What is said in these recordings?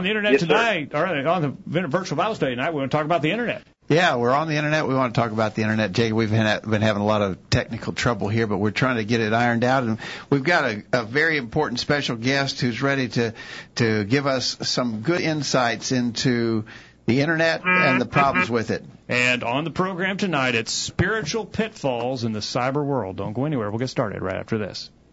On the internet Yes, sir. tonight, or on the virtual Bible study tonight, we want to talk about the internet. Yeah, we're on the internet. We want to talk about the internet. Jake, we've been, been having a lot of technical trouble here, but we're trying to get it ironed out. And we've got a, a very important special guest who's ready to to give us some good insights into the internet and the problems with it. And on the program tonight, it's spiritual pitfalls in the cyber world. Don't go anywhere. We'll get started right after this.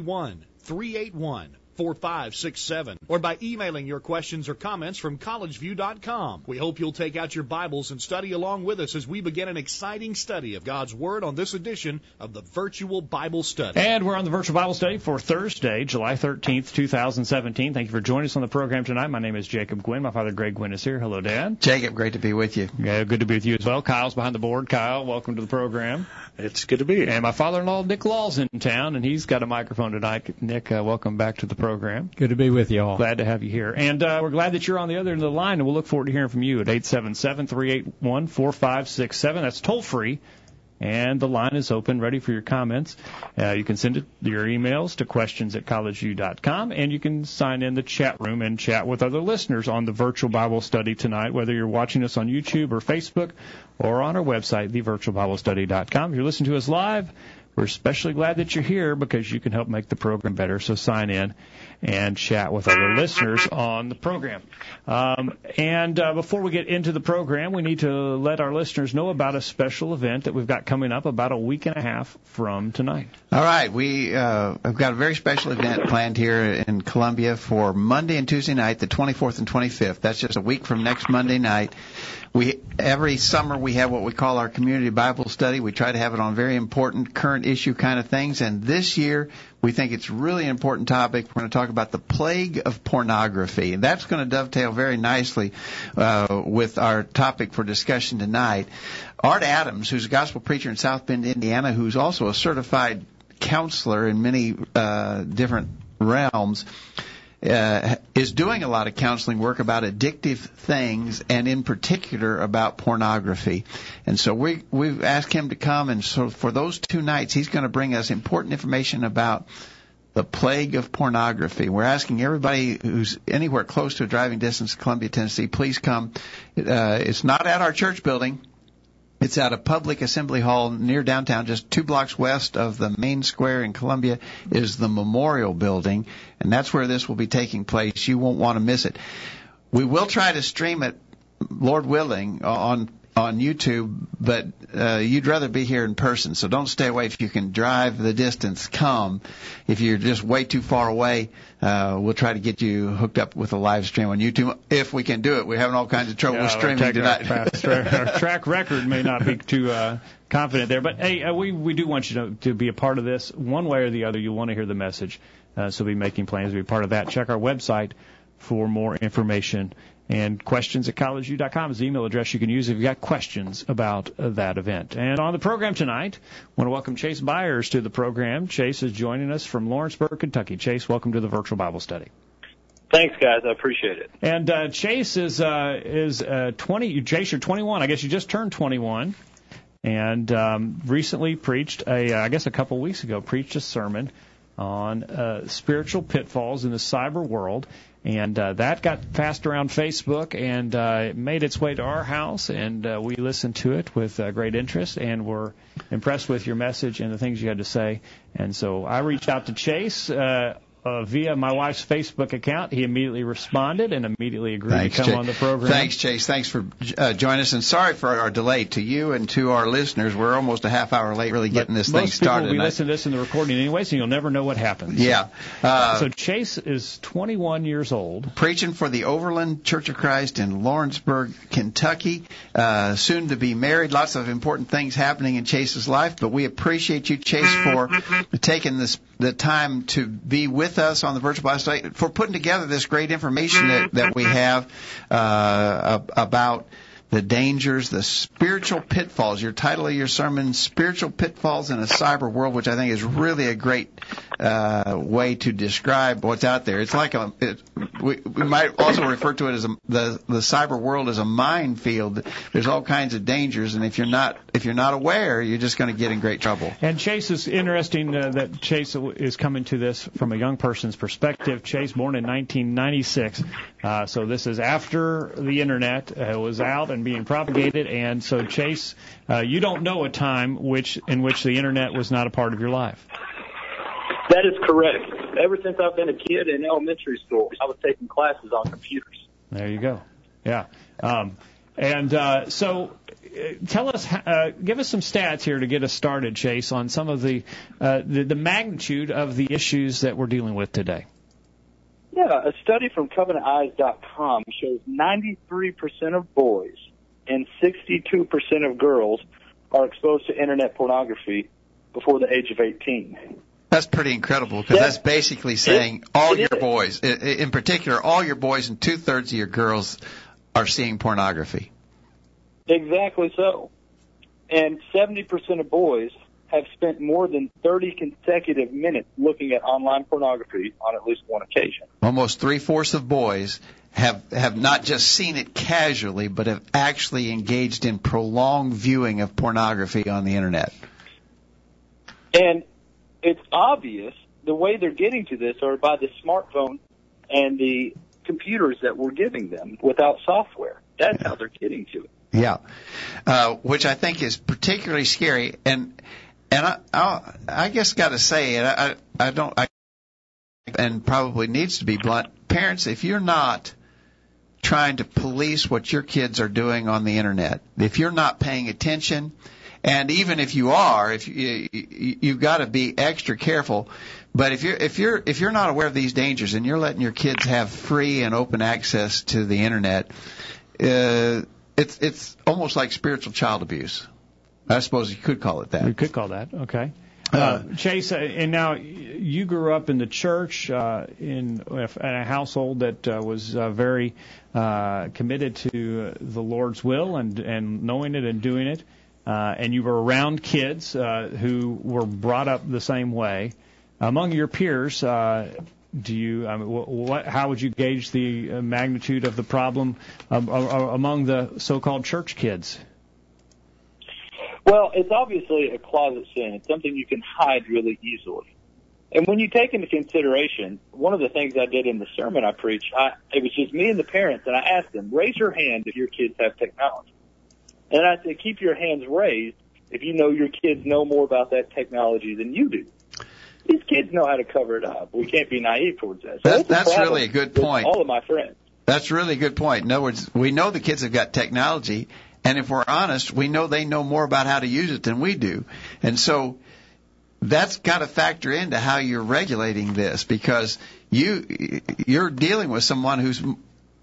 931 381 4567 or by emailing your questions or comments from collegeview.com. We hope you'll take out your Bibles and study along with us as we begin an exciting study of God's Word on this edition of the Virtual Bible Study. And we're on the virtual Bible study for Thursday, July 13th, 2017. Thank you for joining us on the program tonight. My name is Jacob Gwin. My father, Greg Gwin, is here. Hello, Dad. Jacob, great to be with you. Yeah, good to be with you as well. Kyle's behind the board. Kyle, welcome to the program. It's good to be here. And my father-in-law, Nick Law's in town, and he's got a microphone tonight. Nick, uh, welcome back to the program. Good to be with you all. Glad to have you here. And uh, we're glad that you're on the other end of the line, and we'll look forward to hearing from you at 877-381-4567. That's toll free. And the line is open, ready for your comments. Uh, you can send it, your emails to questions at collegeview.com, and you can sign in the chat room and chat with other listeners on the virtual Bible study tonight, whether you're watching us on YouTube or Facebook or on our website, thevirtualbiblestudy.com. If you're listening to us live, we're especially glad that you're here because you can help make the program better. So sign in and chat with other listeners on the program. Um, and uh, before we get into the program, we need to let our listeners know about a special event that we've got coming up about a week and a half from tonight. All right, we uh, have got a very special event planned here in Columbia for Monday and Tuesday night, the 24th and 25th. That's just a week from next Monday night. We every summer we have what we call our community Bible study. We try to have it on very important current issue kind of things. And this year we think it's really an important topic. We're going to talk about the plague of pornography, that's going to dovetail very nicely uh, with our topic for discussion tonight. Art Adams, who's a gospel preacher in South Bend, Indiana, who's also a certified counselor in many uh, different realms uh, is doing a lot of counseling work about addictive things and in particular about pornography. And so we, we've asked him to come and so for those two nights he's going to bring us important information about the plague of pornography. We're asking everybody who's anywhere close to a driving distance to Columbia, Tennessee, please come. Uh, it's not at our church building. It's at a public assembly hall near downtown, just two blocks west of the main square in Columbia is the Memorial Building, and that's where this will be taking place. You won't want to miss it. We will try to stream it, Lord willing, on on YouTube, but uh, you'd rather be here in person. So don't stay away if you can drive the distance. Come. If you're just way too far away, uh, we'll try to get you hooked up with a live stream on YouTube if we can do it. We're having all kinds of trouble Yeah, with streaming tonight. Our, track- our track record may not be too uh, confident there, but hey, uh, we we do want you to, to be a part of this one way or the other. You want to hear the message, uh, so be making plans to be part of that. Check our website for more information. And questions at collegeview.com is the email address you can use if you've got questions about uh, that event. And on the program tonight, I want to welcome Chase Byers to the program. Chase is joining us from Lawrenceburg, Kentucky. Chase, welcome to the virtual Bible study. Thanks, guys. I appreciate it. And uh, Chase is uh, is uh, 20. Chase, you're 21. I guess you just turned 21, and um, recently preached a. uh, I guess a couple weeks ago preached a sermon on uh, spiritual pitfalls in the cyber world. And uh, that got passed around Facebook and uh, it made its way to our house, and uh, we listened to it with uh, great interest and were impressed with your message and the things you had to say. And so I reached out to Chase uh, uh, via my wife's Facebook account. He immediately responded and immediately agreed Thanks, to come Chase. on the program. Thanks, Chase. Thanks for uh, joining us, and sorry for our delay to you and to our listeners. We're almost a half hour late, really getting this thing started. Most people started. will be listening to this in the recording anyway, so you'll never know what happens. yeah, uh, So Chase is 21 years old. preaching for the Overland Church of Christ in Lawrenceburg, Kentucky. Uh, soon to be married. Lots of important things happening in Chase's life, but we appreciate you, Chase, for taking this the time to be with us on the virtual study for putting together this great information that, that we have uh, about the dangers, the spiritual pitfalls. Your title of your sermon, Spiritual Pitfalls in a Cyber World, which I think is really a great uh, way to describe what's out there. It's like a, it, we, we might also refer to it as a, the the cyber world as a minefield. There's all kinds of dangers, and if you're not if you're not aware, you're just going to get in great trouble. And Chase is interesting uh, that Chase is coming to this from a young person's perspective. Chase, born in 1996, uh, so this is after the internet uh, was out and being propagated, and so Chase, uh, you don't know a time which in which the internet was not a part of your life. That is correct. Ever since I've been a kid in elementary school, I was taking classes on computers. There you go. Yeah. Um, and uh, so, uh, tell us, uh, give us some stats here to get us started, Chase, on some of the, uh, the the magnitude of the issues that we're dealing with today. Yeah, a study from CovenantEyes.com shows 93% of boys and 62% of girls are exposed to internet pornography before the age of 18. That's pretty incredible because that's basically saying it, all it your is. boys, in particular, all your boys and two thirds of your girls are seeing pornography. Exactly so. And 70% of boys have spent more than 30 consecutive minutes looking at online pornography on at least one occasion. Almost three fourths of boys have have not just seen it casually, but have actually engaged in prolonged viewing of pornography on the internet. And it's obvious the way they're getting to this are by the smartphone and the computers that we're giving them without software. That's how they're getting to it. Yeah, uh, which I think is particularly scary, and and I I, I guess got to say, and I I don't I and probably needs to be blunt. Parents, if you're not trying to police what your kids are doing on the internet, if you're not paying attention, and even if you are, if you, you you've got to be extra careful. But if you're if you're if you're not aware of these dangers and you're letting your kids have free and open access to the internet, uh, it's it's almost like spiritual child abuse. I suppose you could call it that. You could call that. Okay. Uh, Chase, uh, and now you grew up in the church uh, in, in a household that uh, was uh, very uh, committed to the Lord's will and and knowing it and doing it, uh, and you were around kids uh, who were brought up the same way. Among your peers, uh, do you? I mean, what? How would you gauge the uh, magnitude of the problem um, among the so-called church kids? Well, it's obviously a closet sin. It's something you can hide really easily. And when you take into consideration, one of the things I did in the sermon I preached, I, it was just me and the parents, and I asked them, raise your hand if your kids have technology. And I said, keep your hands raised if you know your kids know more about that technology than you do. These kids know how to cover it up. We can't be naive towards that. So That- it's that's really a good point. All of my friends. That's really a good point. In other words, we know the kids have got technology, and if we're honest, we know they know more about how to use it than we do. And so that's got to factor into how you're regulating this because you you're dealing with someone who's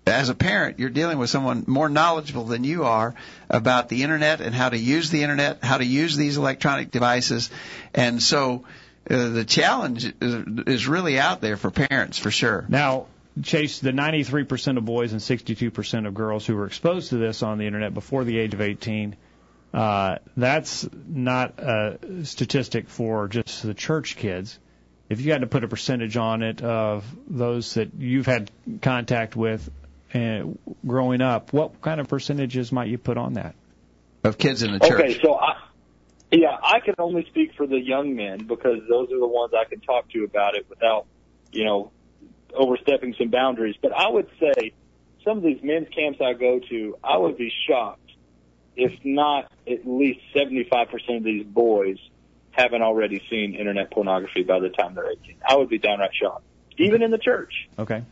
as a parent, you're dealing with someone more knowledgeable than you are about the internet and how to use the internet, how to use these electronic devices. And so uh, the challenge is, is really out there for parents for sure. Now, Chase, the 93% of boys and 62% of girls who were exposed to this on the internet before the age of 18, uh, that's not a statistic for just the church kids. If you had to put a percentage on it of those that you've had contact with uh, growing up, what kind of percentages might you put on that? Of kids in the church. Okay, so I, yeah, I can only speak for the young men because those are the ones I can talk to about it without, you know, overstepping some boundaries. But I would say some of these men's camps I go to, I would be shocked if not at least 75% of these boys haven't already seen internet pornography by the time they're 18. I would be downright shocked, even in the church. Okay.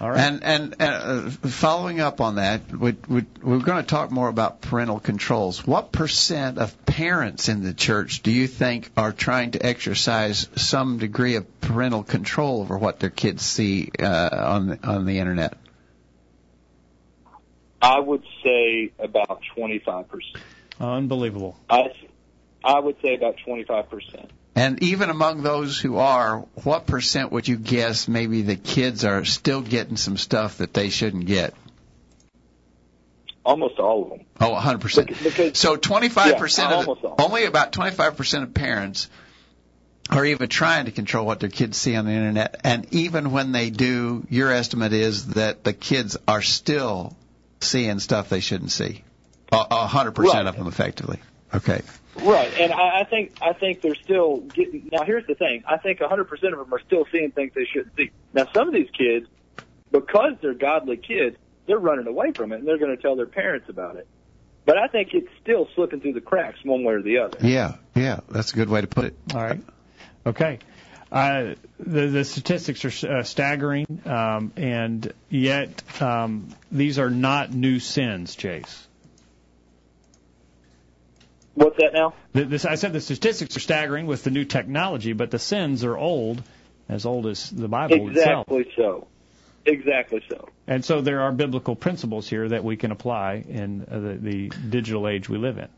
All right. And and uh, following up on that, we, we, we're going to talk more about parental controls. What percent of parents in the church do you think are trying to exercise some degree of parental control over what their kids see uh, on the, on the internet? I would say about 25%. Unbelievable. I, I would say about 25%. And even among those who are, what percent would you guess maybe the kids are still getting some stuff that they shouldn't get? Almost all of them. Oh, 100%. Because, so 25% yeah, of the, only about 25% of parents are even trying to control what their kids see on the internet. And even when they do, your estimate is that the kids are still seeing stuff they shouldn't see. A hundred percent of them effectively. Okay. Right, and I, I think I think they're still getting. Now, here's the thing: I think a 100 percent of them are still seeing things they shouldn't see. Now, some of these kids, because they're godly kids, they're running away from it, and they're going to tell their parents about it. But I think it's still slipping through the cracks one way or the other. Yeah, yeah, that's a good way to put it. All right. Okay. Uh, the, the statistics are uh, staggering, um, and yet um, these are not new sins, Chase. What's that now? The, this, I said the statistics are staggering with the new technology, but the sins are old, as old as the Bible exactly itself. so. Exactly so. And so there are biblical principles here that we can apply in uh, the, the digital age we live in.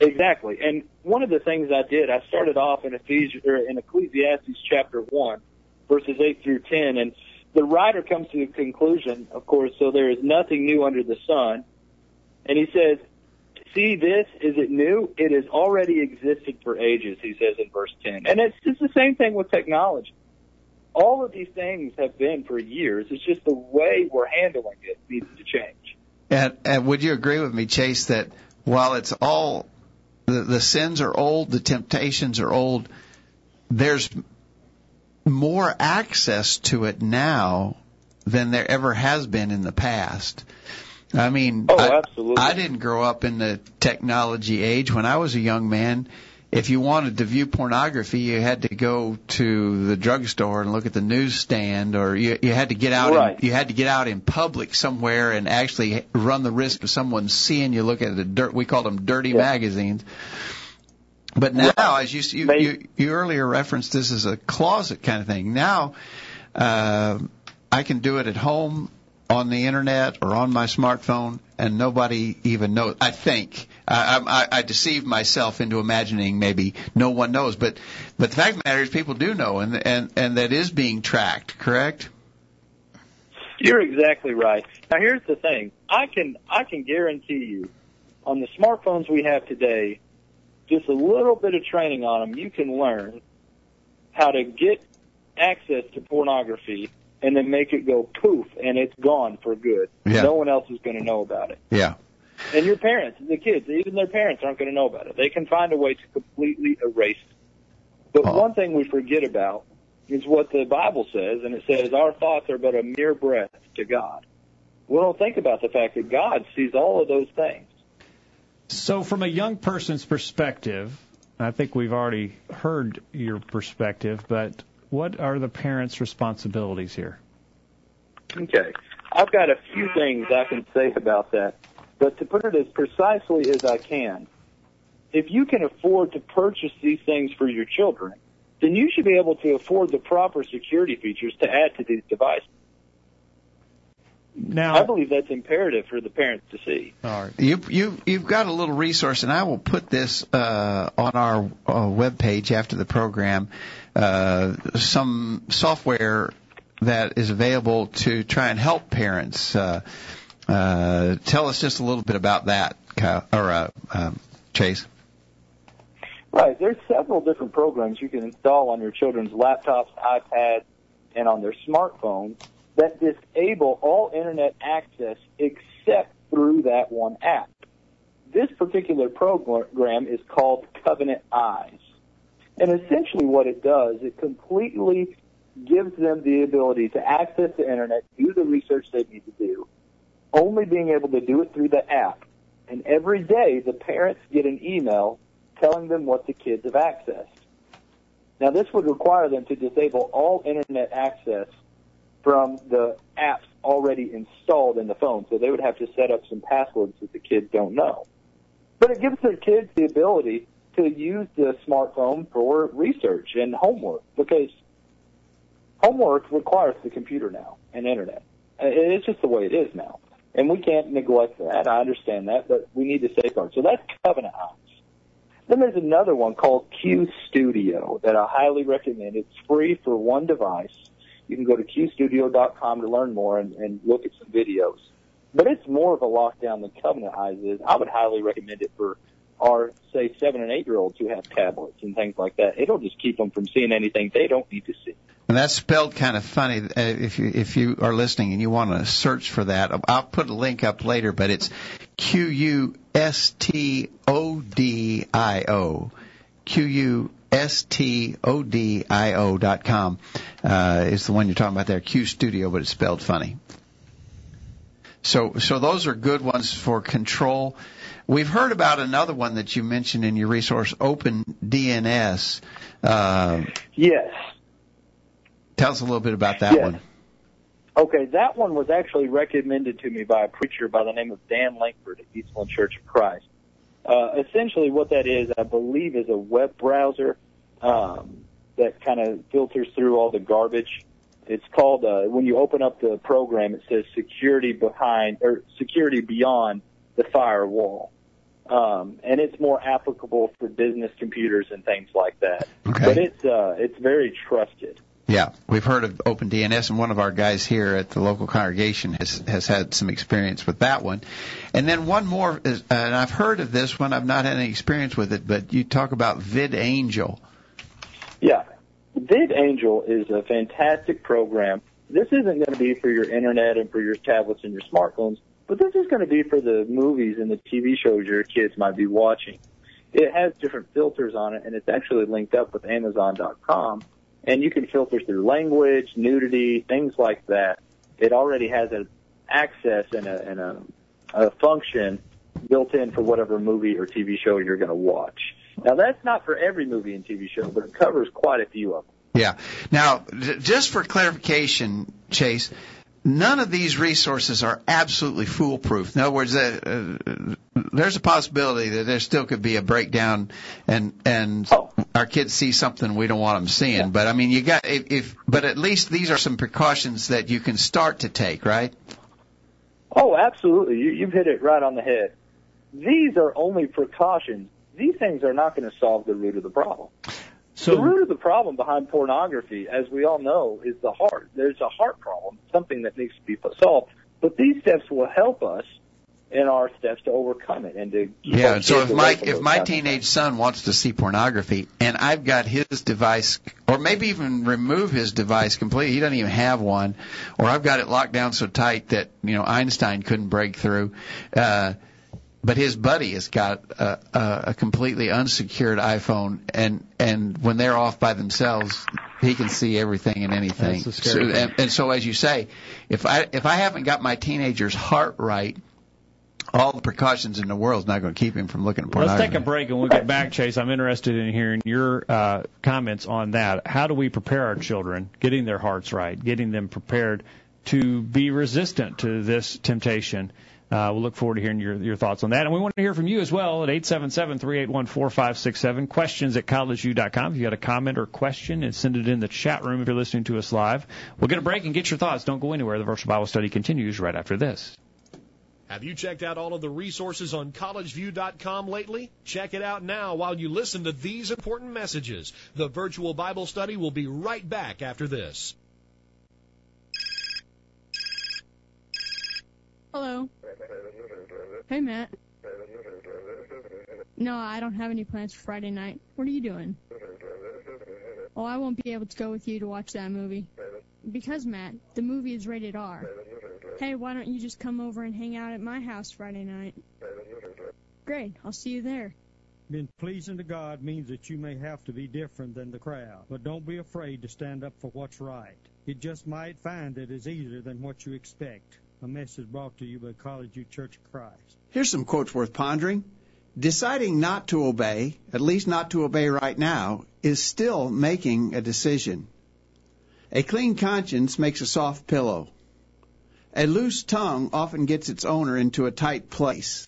Exactly. And one of the things I did, I started off in Ephesians or in Ecclesiastes chapter one, verses eight through ten, and the writer comes to the conclusion, of course, so there is nothing new under the sun. And he says, See this, is it new? It has already existed for ages, he says in verse 10. And it's just the same thing with technology. All of these things have been for years. It's just the way we're handling it needs to change. And, and would you agree with me, Chase, that while it's all the, the sins are old, the temptations are old, there's more access to it now than there ever has been in the past. I mean, oh, I, absolutely. I didn't grow up in the technology age. When I was a young man, if you wanted to view pornography, you had to go to the drugstore and look at the newsstand, or you, you had to get out. Right. In, you had to get out in public somewhere and actually run the risk of someone seeing you look at the dirt. We called them dirty yeah. magazines. But now, right. as you, you you you earlier referenced, this is a closet kind of thing. Now, uh, I can do it at home on the internet or on my smartphone, and nobody even knows. I think I, I, I deceive myself into imagining maybe no one knows, but but the fact of the matter is people do know, and and and that is being tracked. Correct? You're exactly right. Now here's the thing: I can I can guarantee you, on the smartphones we have today, just a little bit of training on them, you can learn how to get access to pornography and then make it go poof and it's gone for good. Yeah. No one else is going to know about it. Yeah. And your parents, the kids, even their parents aren't going to know about it. They can find a way to completely erase it. But Oh. one thing we forget about is what the Bible says, and it says our thoughts are but a mere breath to God. We don't think about the fact that God sees all of those things. So, from a young person's perspective, I think we've already heard your perspective, but what are the parents' responsibilities here? Okay. I've got a few things I can say about that, but to put it as precisely as I can, if you can afford to purchase these things for your children, then you should be able to afford the proper security features to add to these devices. Now, I believe that's imperative for the parents to see. all right. You you you've got a little resource, and I will put this uh, on our uh, web page after the program. Uh, some software that is available to try and help parents. Uh, uh, tell us just a little bit about that, Kyle, or uh, um, Chase. Right. There's several different programs you can install on your children's laptops, iPads, and on their smartphones that disable all internet access except through that one app. This particular program is called Covenant Eyes. And essentially what it does, it completely gives them the ability to access the internet, do the research they need to do, only being able to do it through the app. And every day the parents get an email telling them what the kids have accessed. Now this would require them to disable all internet access from the apps already installed in the phone. So they would have to set up some passwords that the kids don't know. But it gives the kids the ability to use the smartphone for research and homework because homework requires the computer now and internet. Uh, It's just the way it is now. And we can't neglect that. I understand that, but we need to safeguard. So that's Covenant Eyes. Then there's another one called Q Studio that I highly recommend. It's free for one device. You can go to qustodio.com to learn more and, and look at some videos. But it's more of a lockdown than Covenant Eyes is. I would highly recommend it for our, say, seven and eight year olds who have tablets and things like that. It'll just keep them from seeing anything they don't need to see. And that's spelled kind of funny. Uh, if you if you are listening and you want to search for that, I'll put a link up later. But it's Q U S T O D I O. Q U S T O D I O dot com uh, is the one you're talking about there. Qustodio, but it's spelled funny. So so those are good ones for control. We've heard about another one that you mentioned in your resource, Open DNS. Uh, yes. Tell us a little bit about that yes. one. Okay, that one was actually recommended to me by a preacher by the name of Dan Lankford at Eastland Church of Christ. Uh, essentially, what that is, I believe, is a web browser um, that kind of filters through all the garbage. It's called uh, when you open up the program, it says security behind or security beyond the firewall. Um, and it's more applicable for business computers and things like that. Okay. But it's uh, it's very trusted. Yeah, we've heard of OpenDNS, and one of our guys here at the local congregation has has had some experience with that one. And then one more, is, and I've heard of this one. I've not had any experience with it, but you talk about VidAngel. Yeah, VidAngel is a fantastic program. This isn't going to be for your internet and for your tablets and your smartphones, but this is going to be for the movies and the TV shows your kids might be watching. It has different filters on it, and it's actually linked up with Amazon.com, and you can filter through language, nudity, things like that. It already has an access and a, and a, a function built in for whatever movie or TV show you're going to watch. Now that's not for every movie and TV show, but it covers quite a few of them. Yeah. Now, just for clarification, Chase, none of these resources are absolutely foolproof. In other words, uh, uh, there's a possibility that there still could be a breakdown, and and oh. Our kids see something we don't want them seeing. Yeah. But I mean, you got if, if, but at least these are some precautions that you can start to take, right? Oh, absolutely. You, you've hit it right on the head. These are only precautions. These things are not going to solve the root of the problem. So the root of the problem behind pornography, as we all know, is the heart. There's a heart problem, something that needs to be solved. But these steps will help us in our steps to overcome it and to keep yeah. our So if my if my kinds teenage son wants to see pornography and I've got his device, or maybe even remove his device completely, he doesn't even have one, or I've got it locked down so tight that you know Einstein couldn't break through. Uh, but his buddy has got a, a, a completely unsecured iPhone, and and when they're off by themselves, he can see everything and anything. That's the scary so, and, and so, as you say, if I if I haven't got my teenager's heart right, all the precautions in the world is not going to keep him from looking at Let's take a break and we'll get back, Chase. I'm interested in hearing your uh, comments on that. How do we prepare our children, getting their hearts right, getting them prepared to be resistant to this temptation? Uh, we'll look forward to hearing your, your thoughts on that. And we want to hear from you as well at 877-381-4567. Questions at collegeview.com. If you got a comment or question, and send it in the chat room if you're listening to us live. We'll get a break and get your thoughts. Don't go anywhere. The virtual Bible study continues right after this. Have you checked out all of the resources on collegeview.com lately? Check it out now while you listen to these important messages. The virtual Bible study will be right back after this. Hello. Hey, Matt. No, I don't have any plans for Friday night. What are you doing? Oh, I won't be able to go with you to watch that movie. Because, Matt, the movie is rated R. Hey, why don't you just come over and hang out at my house Friday night? Great, I'll see you there. Being pleasing to God means that you may have to be different than the crowd, but don't be afraid to stand up for what's right. It just might find it is easier than what you expect. A message brought to you by College View Church of Christ. Here's some quotes worth pondering. Deciding not to obey, at least not to obey right now, is still making a decision. A clean conscience makes a soft pillow. A loose tongue often gets its owner into a tight place.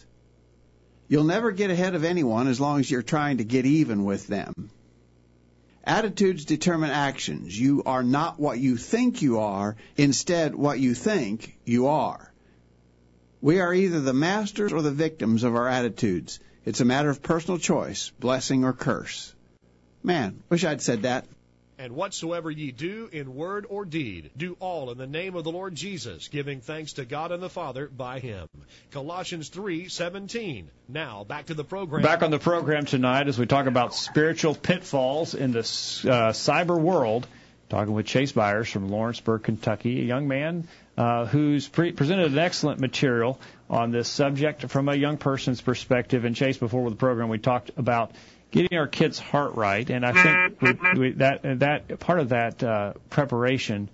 You'll never get ahead of anyone as long as you're trying to get even with them. Attitudes determine actions. You are not what you think you are, instead, what you think you are. We are either the masters or the victims of our attitudes. It's a matter of personal choice, blessing or curse. Man, wish I'd said that. And whatsoever ye do in word or deed, do all in the name of the Lord Jesus, giving thanks to God and the Father by him. Colossians 3:17. Now, back to the program. Back on the program tonight as we talk about spiritual pitfalls in the uh, cyber world. Talking with Chase Byers from Lawrenceburg, Kentucky, a young man uh, who's pre- presented an excellent material on this subject from a young person's perspective. And Chase, before the program, we talked about getting our kids' heart right, and I think we, we, that that part of that uh, preparation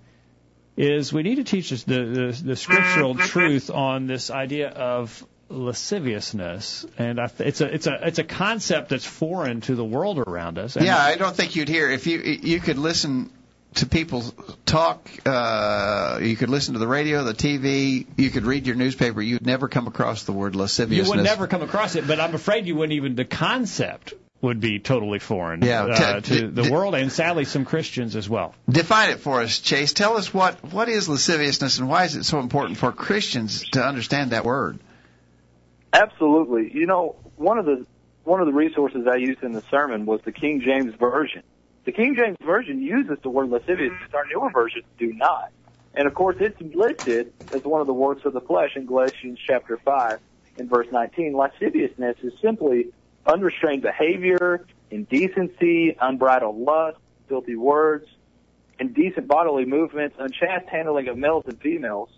is we need to teach us the, the, the scriptural truth on this idea of lasciviousness, and I, it's a it's a it's a concept that's foreign to the world around us. And yeah, I don't think you'd hear if you you could listen to people talk. Uh, you could listen to the radio, the TV. You could read your newspaper. You'd never come across the word lasciviousness. You would never come across it, but I'm afraid you wouldn't even the concept would be totally foreign yeah, uh, to the world and sadly some Christians as well. Define it for us, Chase. Tell us what what is lasciviousness and why is it so important for Christians to understand that word? Absolutely. You know, one of the one of the resources I used in the sermon was the King James version. The King James version uses the word lascivious, our newer versions do not. And of course, it's listed as one of the works of the flesh in Galatians chapter 5 in verse 19. Lasciviousness is simply unrestrained behavior, indecency, unbridled lust, filthy words, indecent bodily movements, unchaste handling of males and females.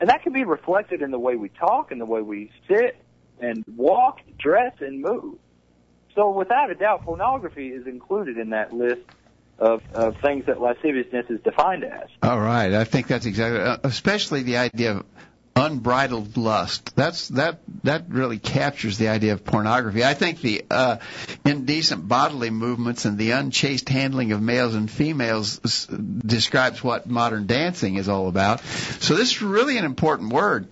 And that can be reflected in the way we talk and the way we sit and walk, dress, and move. So without a doubt, pornography is included in that list of, of things that lasciviousness is defined as. All right, I think that's exactly, uh, especially the idea of unbridled lust. That's that that really captures the idea of pornography. I think the uh, indecent bodily movements and the unchaste handling of males and females s- describes what modern dancing is all about. So this is really an important word.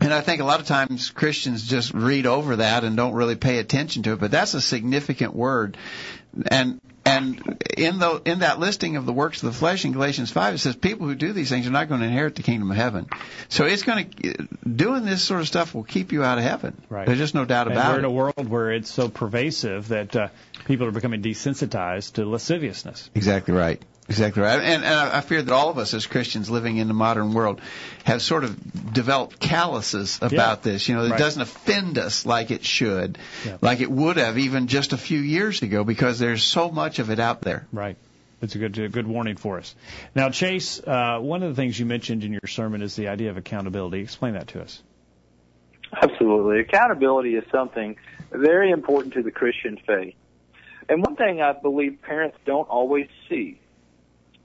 And I think a lot of times Christians just read over that and don't really pay attention to it, but that's a significant word. And and in the in that listing of the works of the flesh in Galatians five, it says people who do these things are not going to inherit the kingdom of heaven. So it's going to doing this sort of stuff will keep you out of heaven. Right. There's just no doubt and about we're it. in a world where it's so pervasive that uh, people are becoming desensitized to lasciviousness. Exactly right. Exactly right. And, and I fear that all of us as Christians living in the modern world have sort of developed calluses about Yeah. this. You know, it Right. doesn't offend us like it should, Yeah. like it would have even just a few years ago because there's so much of it out there. Right. It's a good a good warning for us. Now, Chase, uh, one of the things you mentioned in your sermon is the idea of accountability. Explain that to us. Absolutely. Accountability is something very important to the Christian faith. And one thing I believe parents don't always see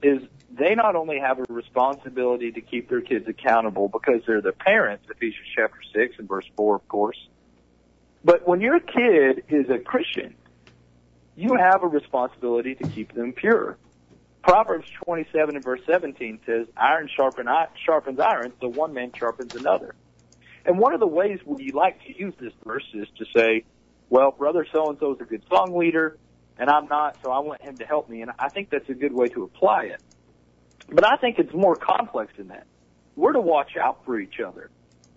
is they not only have a responsibility to keep their kids accountable because they're the parents, Ephesians chapter 6 and verse 4, of course, but when your kid is a Christian, you have a responsibility to keep them pure. Proverbs 27 and verse 17 says, iron sharpen, sharpens iron, so one man sharpens another. And one of the ways we like to use this verse is to say, well, brother so and so is a good song leader, and I'm not, so I want him to help me. And I think that's a good way to apply it. But I think it's more complex than that. We're to watch out for each other.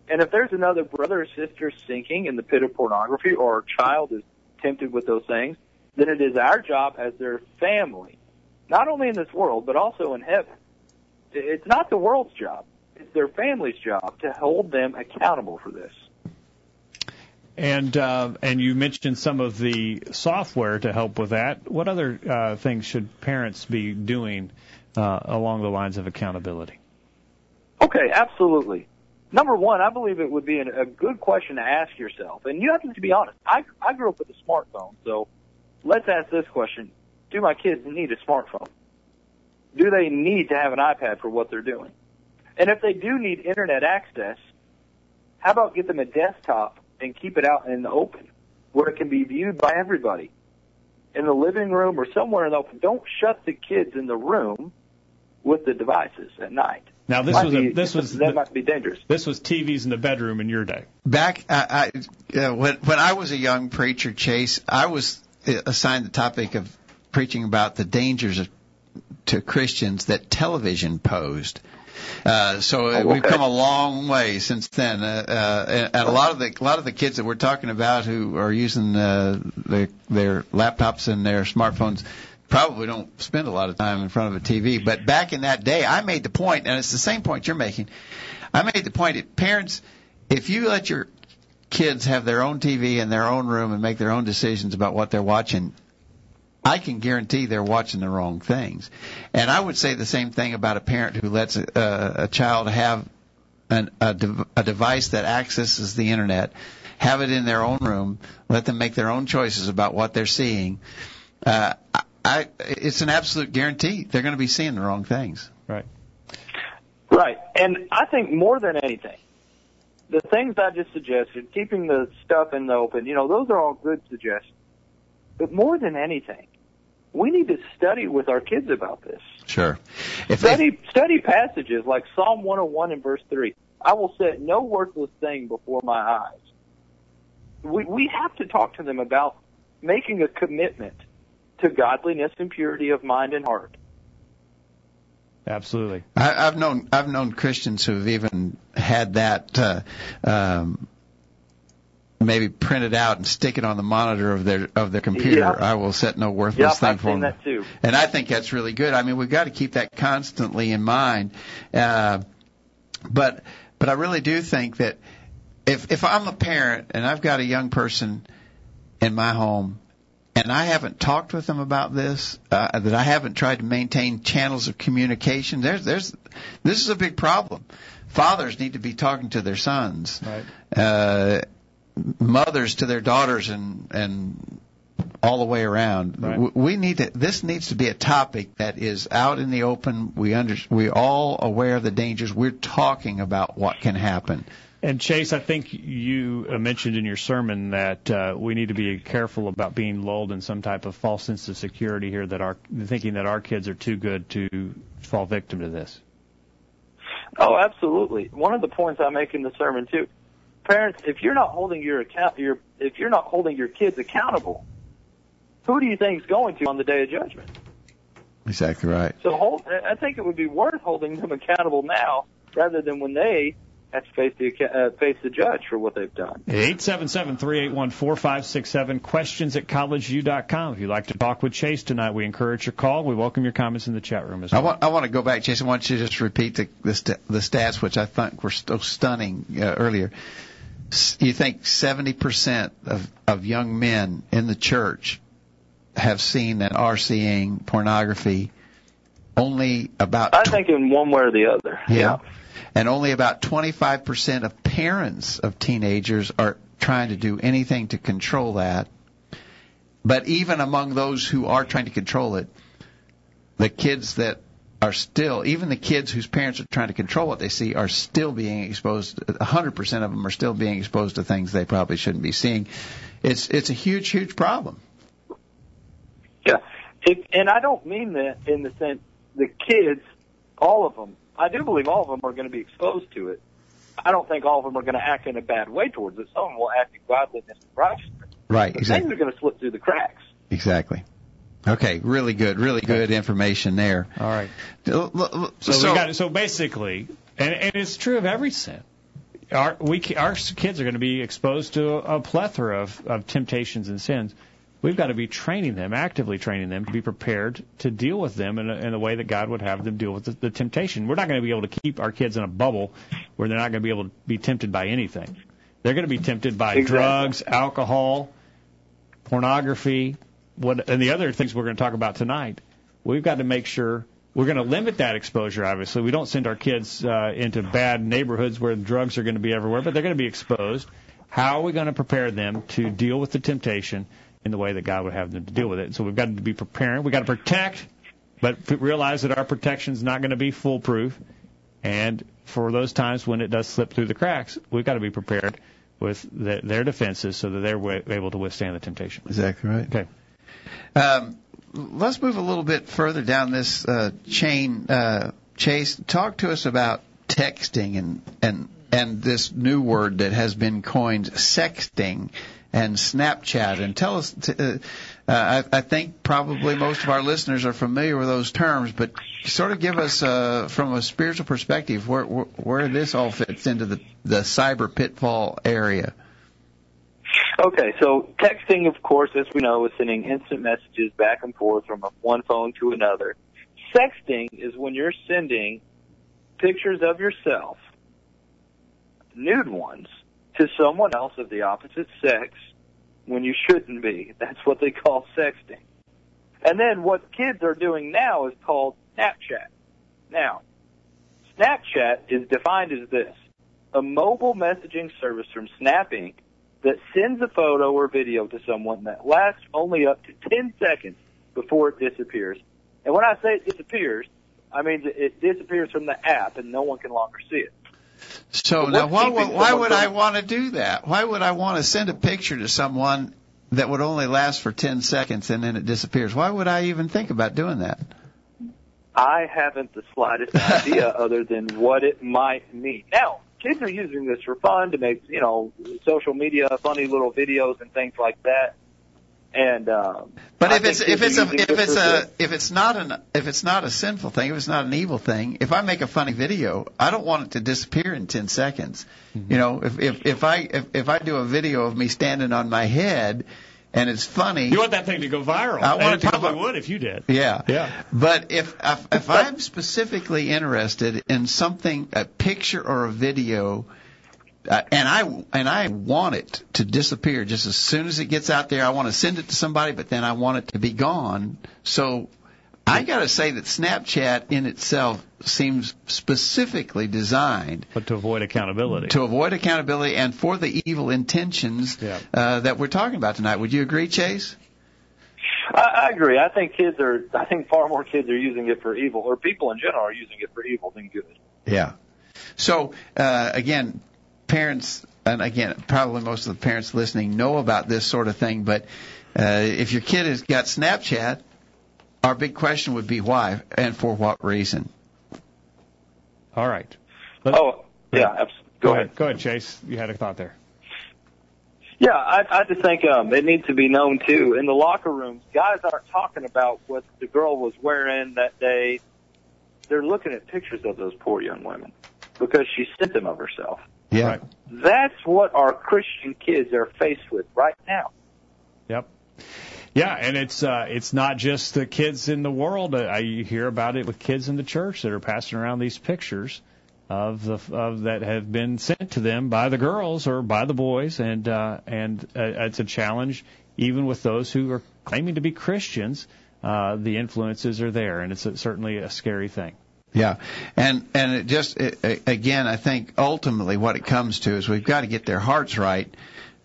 And if there's another brother or sister sinking in the pit of pornography or a child is tempted with those things, then it is our job as their family, not only in this world, but also in heaven. It's not the world's job. It's their family's job to hold them accountable for this. And uh, and you mentioned some of the software to help with that. What other uh, things should parents be doing uh, along the lines of accountability? Okay, absolutely. Number one, I believe it would be an, a good question to ask yourself, and you have to be honest. I I grew up with a smartphone, so let's ask this question: Do my kids need a smartphone? Do they need to have an iPad for what they're doing? And if they do need internet access, how about get them a desktop and keep it out in the open where it can be viewed by everybody in the living room or somewhere in the open. Don't shut the kids in the room with the devices at night. Now this Might was a, be- this was that might be dangerous. this was TVs in the bedroom in your day. Back I, I, uh, when when I was a young preacher, Chase, I was uh, assigned the topic of preaching about the dangers of, to Christians that television posed. Uh, so Oh, we've come a long way since then. Uh, uh, and and a lot of the a lot of the kids that we're talking about who are using uh, their their laptops and their smartphones probably don't spend a lot of time in front of a TV. But back in that day, I made the point, and it's the same point you're making. I made the point that parents, if you let your kids have their own TV in their own room and make their own decisions about what they're watching, I can guarantee they're watching the wrong things. And I would say the same thing about a parent who lets a, a, a child have an, a, dev- a device that accesses the internet, have it in their own room, let them make their own choices about what they're seeing. Uh, I, I, it's an absolute guarantee they're going to be seeing the wrong things. Right. Right. And I think more than anything, the things I just suggested, keeping the stuff in the open, you know, those are all good suggestions. But more than anything, we need to study with our kids about this. Sure. If they, Study study passages like Psalm 101 and verse 3. I will set no worthless thing before my eyes. We we have to talk to them about making a commitment to godliness and purity of mind and heart. Absolutely. I, I've known I've known Christians who have even had that uh, um, maybe print it out and stick it on the monitor of their of their computer. Yeah. I will set no worthless Yep, thing I've for seen them. that too. And I think that's really good. I mean, we've got to keep that constantly in mind. Uh, but but I really do think that if if I'm a parent and I've got a young person in my home and I haven't talked with them about this, uh, that I haven't tried to maintain channels of communication, there's there's this is a big problem. Fathers need to be talking to their sons. Right. Uh, mothers to their daughters and and all the way around. Right. We need to. This needs to be a topic that is out in the open. We under we all aware of the dangers. We're talking about what can happen. And Chase, I think you uh, mentioned in your sermon that uh, we need to be careful about being lulled in some type of false sense of security here, that our thinking that our kids are too good to fall victim to this. Oh, absolutely. One of the points I make in the sermon too, parents, if you're not holding your account, your if you're not holding your kids accountable, who do you think is going to on the day of judgment? Exactly right. So hold, I think it would be worth holding them accountable now rather than when they have to face the uh, face the judge for what they've done. Eight seven seven three eight one four five six seven. Questions at collegeview.com. If you'd like to talk with Chase tonight, we encourage your call. We welcome your comments in the chat room as I well. want I want to go back, Jason. I want you to just repeat the the, st- the stats, which I think were so stunning uh, earlier. You think 70% of of young men in the church have seen and are seeing pornography. Only about I think in one way or the other. Yeah. And only about 25% of parents of teenagers are trying to do anything to control that. But even among those who are trying to control it, the kids that are still, even the kids whose parents are trying to control what they see, are still being exposed. 100% of them are still being exposed to things they probably shouldn't be seeing. It's it's a huge, huge problem. Yeah. It, and I don't mean that in the sense the kids, all of them. I do believe all of them are going to be exposed to it. I don't think all of them are going to act in a bad way towards it. Some of them will act in godliness and righteousness. Right. Exactly. things are going to slip through the cracks. Exactly. Okay. Really good. Really good information there. All right. L- l- l- So, we got so basically, and, and it's true of every sin. Our we our kids are going to be exposed to a plethora of, of temptations and sins. We've got to be training them, actively training them to be prepared to deal with them in a, in a way that God would have them deal with the, the temptation. We're not going to be able to keep our kids in a bubble where they're not going to be able to be tempted by anything. They're going to be tempted by Exactly. drugs, alcohol, pornography, what, and the other things we're going to talk about tonight. We've got to make sure we're going to limit that exposure. Obviously, we don't send our kids uh, into bad neighborhoods where drugs are going to be everywhere, but they're going to be exposed. How are we going to prepare them to deal with the temptation in the way that God would have them to deal with it? So we've got to be preparing. We've got to protect, but realize that our protection is not going to be foolproof. And for those times when it does slip through the cracks, we've got to be prepared with the, their defenses so that they're able to withstand the temptation. Exactly right. Okay. Um, let's move a little bit further down this uh, chain. Uh, Chase, talk to us about texting and and and this new word that has been coined, sexting. and Snapchat. And tell us, uh, uh, I, I think probably most of our listeners are familiar with those terms, but sort of give us, uh, from a spiritual perspective, where, where, where this all fits into the, the cyber pitfall area. Okay, so texting, of course, as we know, is sending instant messages back and forth from one phone to another. Sexting is when you're sending pictures of yourself, nude ones, to someone else of the opposite sex when you shouldn't be. That's what they call sexting. And then what kids are doing now is called Snapchat. Now, Snapchat is defined as this. A mobile messaging service from Snap Inc. that sends a photo or video to someone that lasts only up to 10 seconds before it disappears. And when I say it disappears, I mean it disappears from the app and no one can longer see it. So now, why, would- why would I want to do that? Why would I want to send a picture to someone that would only last for 10 seconds and then it disappears? Why would I even think about doing that? I haven't the slightest idea other than what it might mean. Now, kids are using this for fun to make, you know, social media funny little videos and things like that. And um, But I if it's think if it's a if it's a good. if it's not an if it's not a sinful thing, if it's not an evil thing, if I make a funny video, I don't want it to disappear in 10 seconds. You know, if if if I if if I do a video of me standing on my head and it's funny, You want that thing to go viral. I want and it to probably vi- would if you did. Yeah. Yeah. But if if, if I'm specifically interested in something, a picture or a video, uh, and I and I want it to disappear just as soon as it gets out there, I want to send it to somebody, but then I want it to be gone. So I got to say that Snapchat in itself seems specifically designed But to avoid accountability. to avoid accountability and for the evil intentions Yeah. uh, that we're talking about tonight. Would you agree, Chase? I, I agree. I think kids are. I think far more kids are using it for evil, or people in general are using it for evil than good. Yeah. So uh, again, parents, and again, probably most of the parents listening know about this sort of thing. But uh, if your kid has got Snapchat, our big question would be why and for what reason. All right. Oh, yeah. abs- Go ahead. Go ahead, Chase. You had a thought there. Yeah, I, I just think um, it needs to be known too. In the locker rooms, guys aren't talking about what the girl was wearing that day. They're looking at pictures of those poor young women because she sent them of herself. Yeah. Right. That's what our Christian kids are faced with right now. Yep. Yeah, and it's uh, it's not just the kids in the world. I hear about it with kids in the church that are passing around these pictures of the of that have been sent to them by the girls or by the boys, and uh, and uh, it's a challenge even with those who are claiming to be Christians. Uh, the influences are there, and it's a, certainly a scary thing. Yeah, and and it just it, again, I think ultimately what it comes to is we've got to get their hearts right,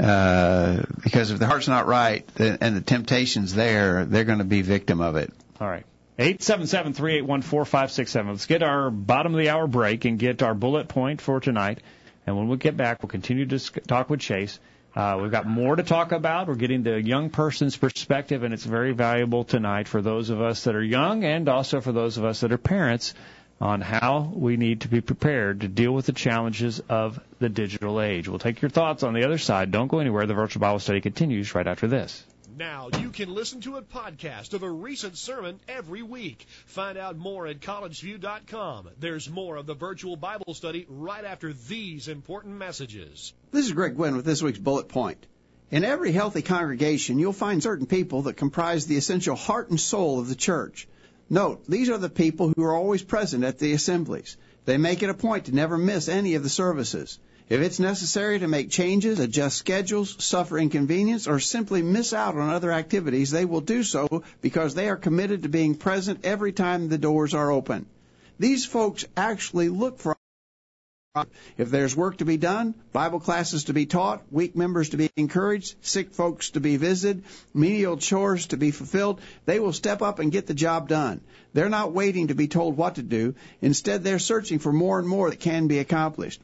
uh, because if the heart's not right and the temptation's there, they're going to be victim of it. All right. Eight seven seven three eight one four five six seven. Let's get our bottom of the hour break and get our bullet point for tonight. And when we get back, we'll continue to talk with Chase. Uh, we've got more to talk about. We're getting the young person's perspective, and it's very valuable tonight for those of us that are young and also for those of us that are parents on how we need to be prepared to deal with the challenges of the digital age. We'll take your thoughts on the other side. Don't go anywhere. The virtual Bible study continues right after this. Now you can listen to a podcast of a recent sermon every week. Find out more at collegeview.com. There's more of the virtual Bible study right after these important messages. This is Greg Gwin with this week's bullet point. In every healthy congregation, you'll find certain people that comprise the essential heart and soul of the church. Note, these are the people who are always present at the assemblies. They make it a point to never miss any of the services. If it's necessary to make changes, adjust schedules, suffer inconvenience, or simply miss out on other activities, they will do so because they are committed to being present every time the doors are open. These folks actually look for if there's work to be done, Bible classes to be taught, weak members to be encouraged, sick folks to be visited, menial chores to be fulfilled, they will step up and get the job done. They're not waiting to be told what to do. Instead, they're searching for more and more that can be accomplished.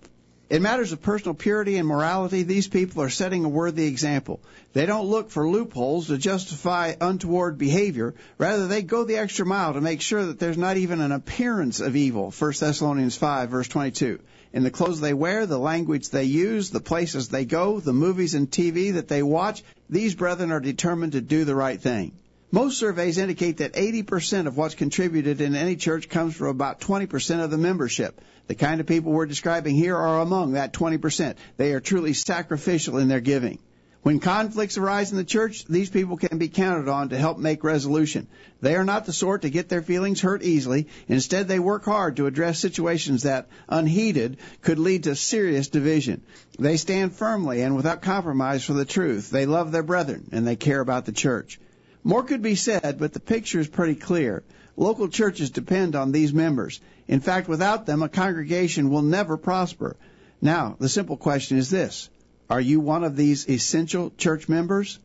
In matters of personal purity and morality, these people are setting a worthy example. They don't look for loopholes to justify untoward behavior. Rather, they go the extra mile to make sure that there's not even an appearance of evil. 1 Thessalonians 5 verse 22. In the clothes they wear, the language they use, the places they go, the movies and TV that they watch, these brethren are determined to do the right thing. Most surveys indicate that 80% of what's contributed in any church comes from about 20% of the membership. The kind of people we're describing here are among that 20%. They are truly sacrificial in their giving. When conflicts arise in the church, these people can be counted on to help make resolution. They are not the sort to get their feelings hurt easily. Instead, they work hard to address situations that, unheeded, could lead to serious division. They stand firmly and without compromise for the truth. They love their brethren and they care about the church. More could be said, but the picture is pretty clear. Local churches depend on these members. In fact, without them, a congregation will never prosper. Now, the simple question is this. Are you one of these essential church members?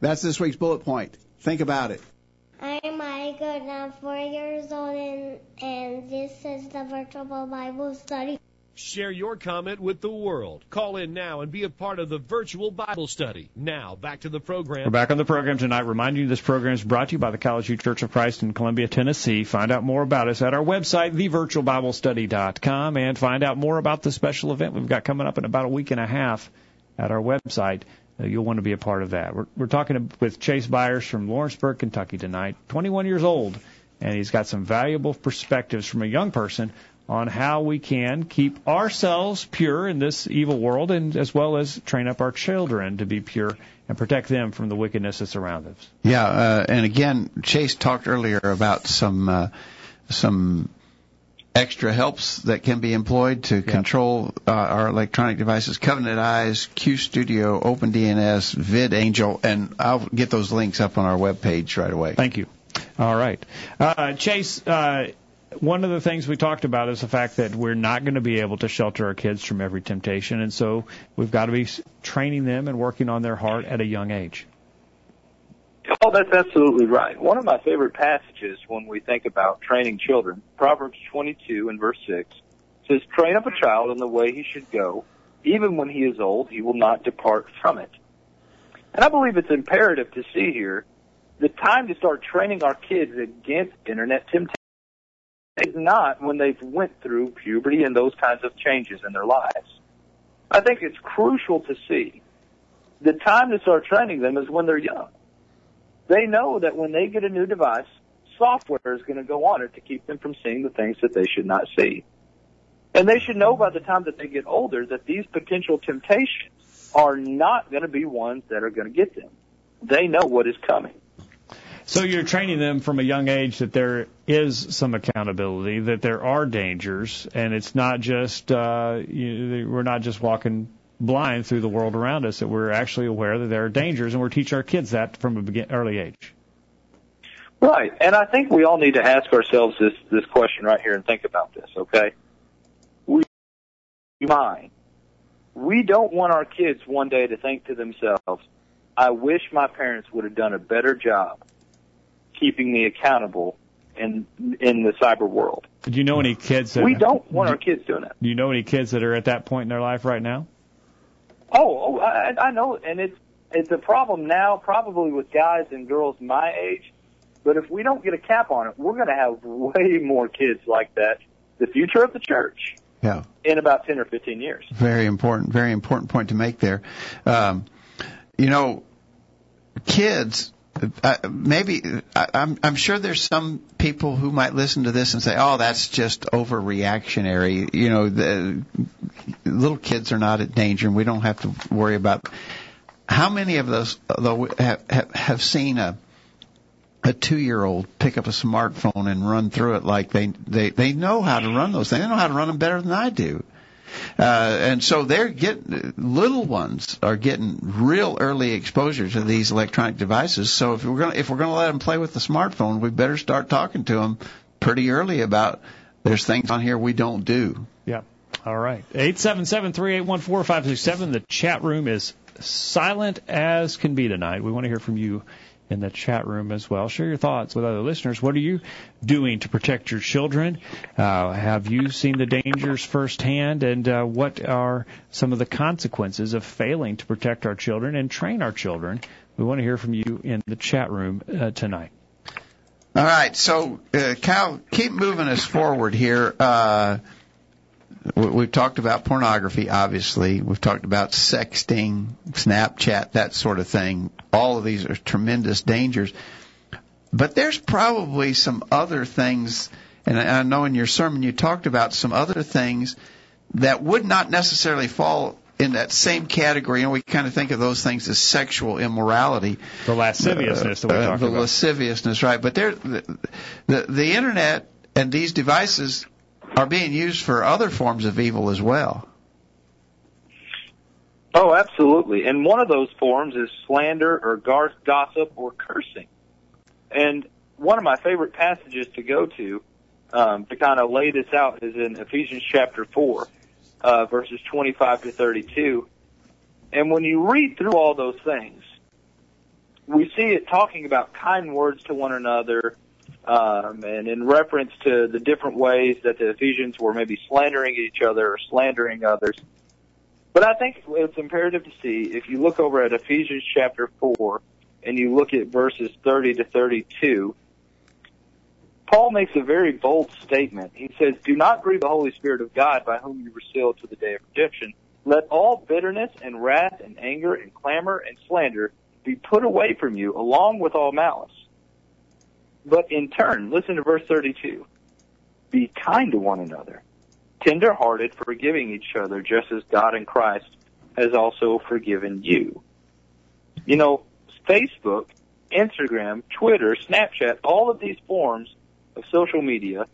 That's this week's bullet point. Think about it. I'm Micah, I'm four years old, and, and this is the Virtual Bible Study. Share your comment with the world. Call in now and be a part of the virtual Bible study. Now, back to the program. We're back on the program tonight, reminding you this program is brought to you by the College View Church of Christ in Columbia, Tennessee. Find out more about us at our website, thevirtualbiblestudy.com, and find out more about the special event we've got coming up in about a week and a half at our website. Uh, you'll want to be a part of that. We're, we're talking with Chase Byers from Lawrenceburg, Kentucky tonight, 21 years old, and he's got some valuable perspectives from a young person on how we can keep ourselves pure in this evil world and as well as train up our children to be pure and protect them from the wickedness that's around us. Yeah, uh, and again, Chase talked earlier about some uh, some extra helps that can be employed to control uh, our electronic devices. Covenant Eyes, Qustodio, OpenDNS, VidAngel, and I'll get those links up on our webpage right away. Thank you. All right, uh, Chase. One of the things we talked about is the fact that we're not going to be able to shelter our kids from every temptation, and so we've got to be training them and working on their heart at a young age. Oh, that's absolutely right. One of my favorite passages when we think about training children, Proverbs 22 and verse 6, says, Train up a child in the way he should go. Even when he is old, he will not depart from it. And I believe it's imperative to see here the time to start training our kids against internet temptation is not when they've went through puberty and those kinds of changes in their lives. I think it's crucial to see the time to start training them is when they're young. They know that when they get a new device, software is going to go on it to keep them from seeing the things that they should not see. And they should know by the time that they get older that these potential temptations are not going to be ones that are going to get them. They know what is coming. So you're training them from a young age that there is some accountability, that there are dangers, and it's not just uh, you, we're not just walking blind through the world around us. That we're actually aware that there are dangers, and we're teaching our kids that from an early age. Right, and I think we all need to ask ourselves this this question right here and think about this. Okay, we mind. We don't want our kids one day to think to themselves, "I wish my parents would have done a better job keeping me accountable in in the cyber world. Do you know any kids that we don't want our kids doing that? Do you know any kids that are at that point in their life right now? Oh, oh, I, I know, and it's it's a problem now, probably with guys and girls my age. But if we don't get a cap on it, we're going to have way more kids like that. The future of the church. Yeah. In about ten or fifteen years. Very important. Very important point to make there. Um, you know, kids uh, maybe I, I'm I'm sure there's some people who might listen to this and say, "Oh, that's just overreactionary." You know, the little kids are not at danger, and we don't have to worry about. How many of those though have have, seen a a two year old pick up a smartphone and run through it like they they they know how to run those things. They know how to run them better than I do. Uh, and so they're getting little ones are getting real early exposure to these electronic devices. So if we're going to, if we're going to let them play with the smartphone, we better start talking to them pretty early about there's things on here we don't do. Yeah. All right. Eight seven seven three eight one four five six seven. The chat room is silent as can be tonight. We want to hear from you in the chat room as well. Share your thoughts with other listeners. What are you doing to protect your children? Uh, have you seen the dangers firsthand? And uh, what are some of the consequences of failing to protect our children and train our children? We want to hear from you in the chat room uh, tonight. All right, so uh, Cal, keep moving us forward here. Uh, we've talked about pornography, obviously. We've talked about sexting, Snapchat, that sort of thing. All of these are tremendous dangers. But there's probably some other things, and I know in your sermon you talked about some other things that would not necessarily fall in that same category, and we kind of think of those things as sexual immorality. The lasciviousness that we uh, the about. lasciviousness, right? But there, the, the the internet and these devices are being used for other forms of evil as well. Oh, absolutely. And one of those forms is slander or gossip or cursing. And one of my favorite passages to go to um, to kind of lay this out is in Ephesians chapter 4, uh, verses 25 to 32. And when you read through all those things, we see it talking about kind words to one another, um, and in reference to the different ways that the Ephesians were maybe slandering each other or slandering others. But I think it's imperative to see if you look over at Ephesians chapter 4 and you look at verses 30 to 32, Paul makes a very bold statement. He says, Do not grieve the Holy Spirit of God by whom you were sealed to the day of redemption. Let all bitterness and wrath and anger and clamor and slander be put away from you along with all malice. But in turn, listen to verse 32. Be kind to one another, tender-hearted, forgiving each other, just as God in Christ has also forgiven you. You know, Facebook, Instagram, Twitter, Snapchat, all of these forms of social media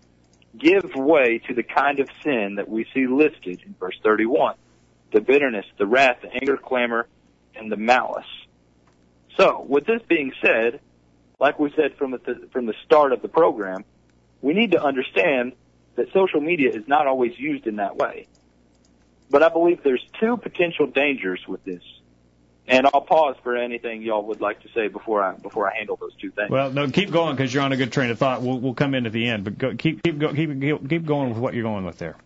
give way to the kind of sin that we see listed in verse 31. The bitterness, the wrath, the anger, clamor, and the malice. So, with this being said, like we said from the, from the start of the program, we need to understand that social media is not always used in that way. But I believe there's two potential dangers with this. And I'll pause for anything y'all would like to say before I before I handle those two things. Well, no, keep going because you're on a good train of thought. We'll we'll come in at the end, but go, keep keep go, keep keep going with what you're going with there.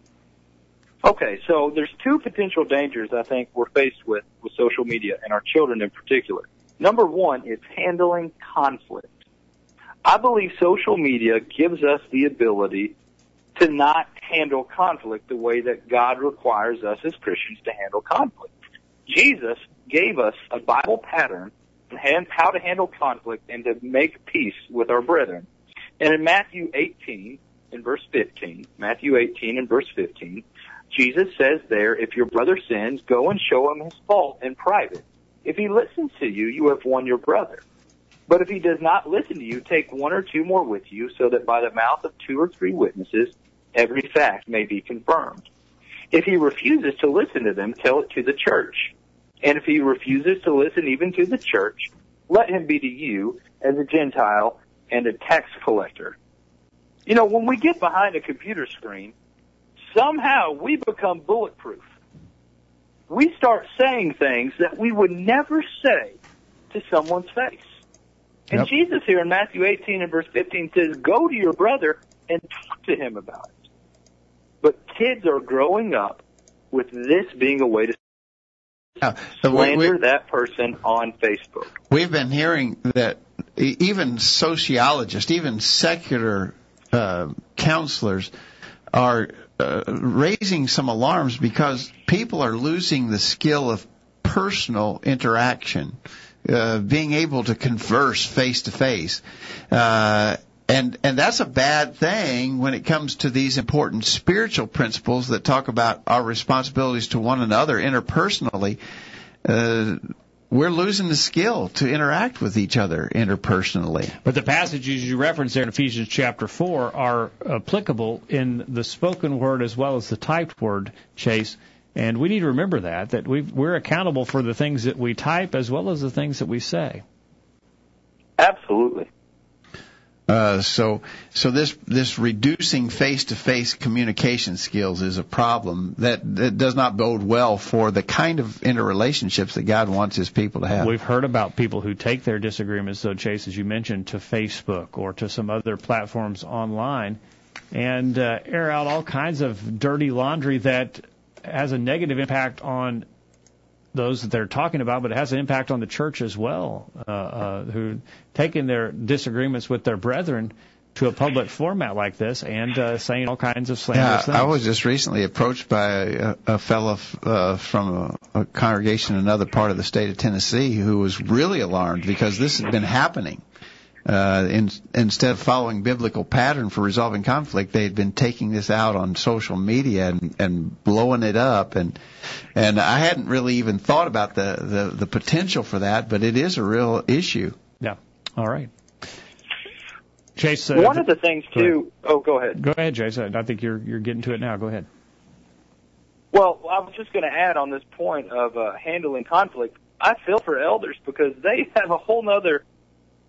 Okay, so there's two potential dangers I think we're faced with with social media and our children in particular. Number one is handling conflict. I believe social media gives us the ability to not handle conflict the way that God requires us as Christians to handle conflict. Jesus gave us a Bible pattern on how to handle conflict and to make peace with our brethren. And in Matthew 18, in verse 15, Matthew 18 and verse 15, Jesus says there, if your brother sins, go and show him his fault in private. If he listens to you, you have won your brother. But if he does not listen to you, take one or two more with you, so that by the mouth of two or three witnesses, every fact may be confirmed. If he refuses to listen to them, tell it to the church. And if he refuses to listen even to the church, let him be to you as a Gentile and a tax collector. You know, when we get behind a computer screen, somehow we become bulletproof. We start saying things that we would never say to someone's face. And Yep. Jesus here in Matthew 18 and verse 15 says, go to your brother and talk to him about it. But kids are growing up with this being a way to we- we- slander that person on Facebook. We've been hearing that even sociologists, even secular uh, counselors, are uh, raising some alarms because people are losing the skill of personal interaction, uh, being able to converse face to face. And and that's a bad thing when it comes to these important spiritual principles that talk about our responsibilities to one another interpersonally. Uh, we're losing the skill to interact with each other interpersonally. But the passages you reference there in Ephesians chapter 4 are applicable in the spoken word as well as the typed word, Chase. And we need to remember that, that we we're accountable for the things that we type as well as the things that we say. Absolutely. Uh, so, so this this reducing face-to-face communication skills is a problem that, that does not bode well for the kind of interrelationships that God wants His people to have. We've heard about people who take their disagreements, though, Chase, as you mentioned, to Facebook or to some other platforms online, and uh, air out all kinds of dirty laundry that has a negative impact on those that they're talking about, but it has an impact on the church as well, uh, uh, who taking their disagreements with their brethren to a public format like this and uh, saying all kinds of slanderous yeah, things. I was just recently approached by a, a fellow uh, from a, a congregation in another part of the state of Tennessee who was really alarmed because this had been happening uh, in, instead of following biblical pattern for resolving conflict, they had been taking this out on social media and, and blowing it up. And and I hadn't really even thought about the, the the potential for that, but it is a real issue. Yeah. All right. Chase. Uh, One of the things too. Oh, go ahead. Go ahead, Jason. I think you're you're getting to it now. Go ahead. Well, I was just going to add on this point of uh, handling conflict. I feel for elders because they have a whole nother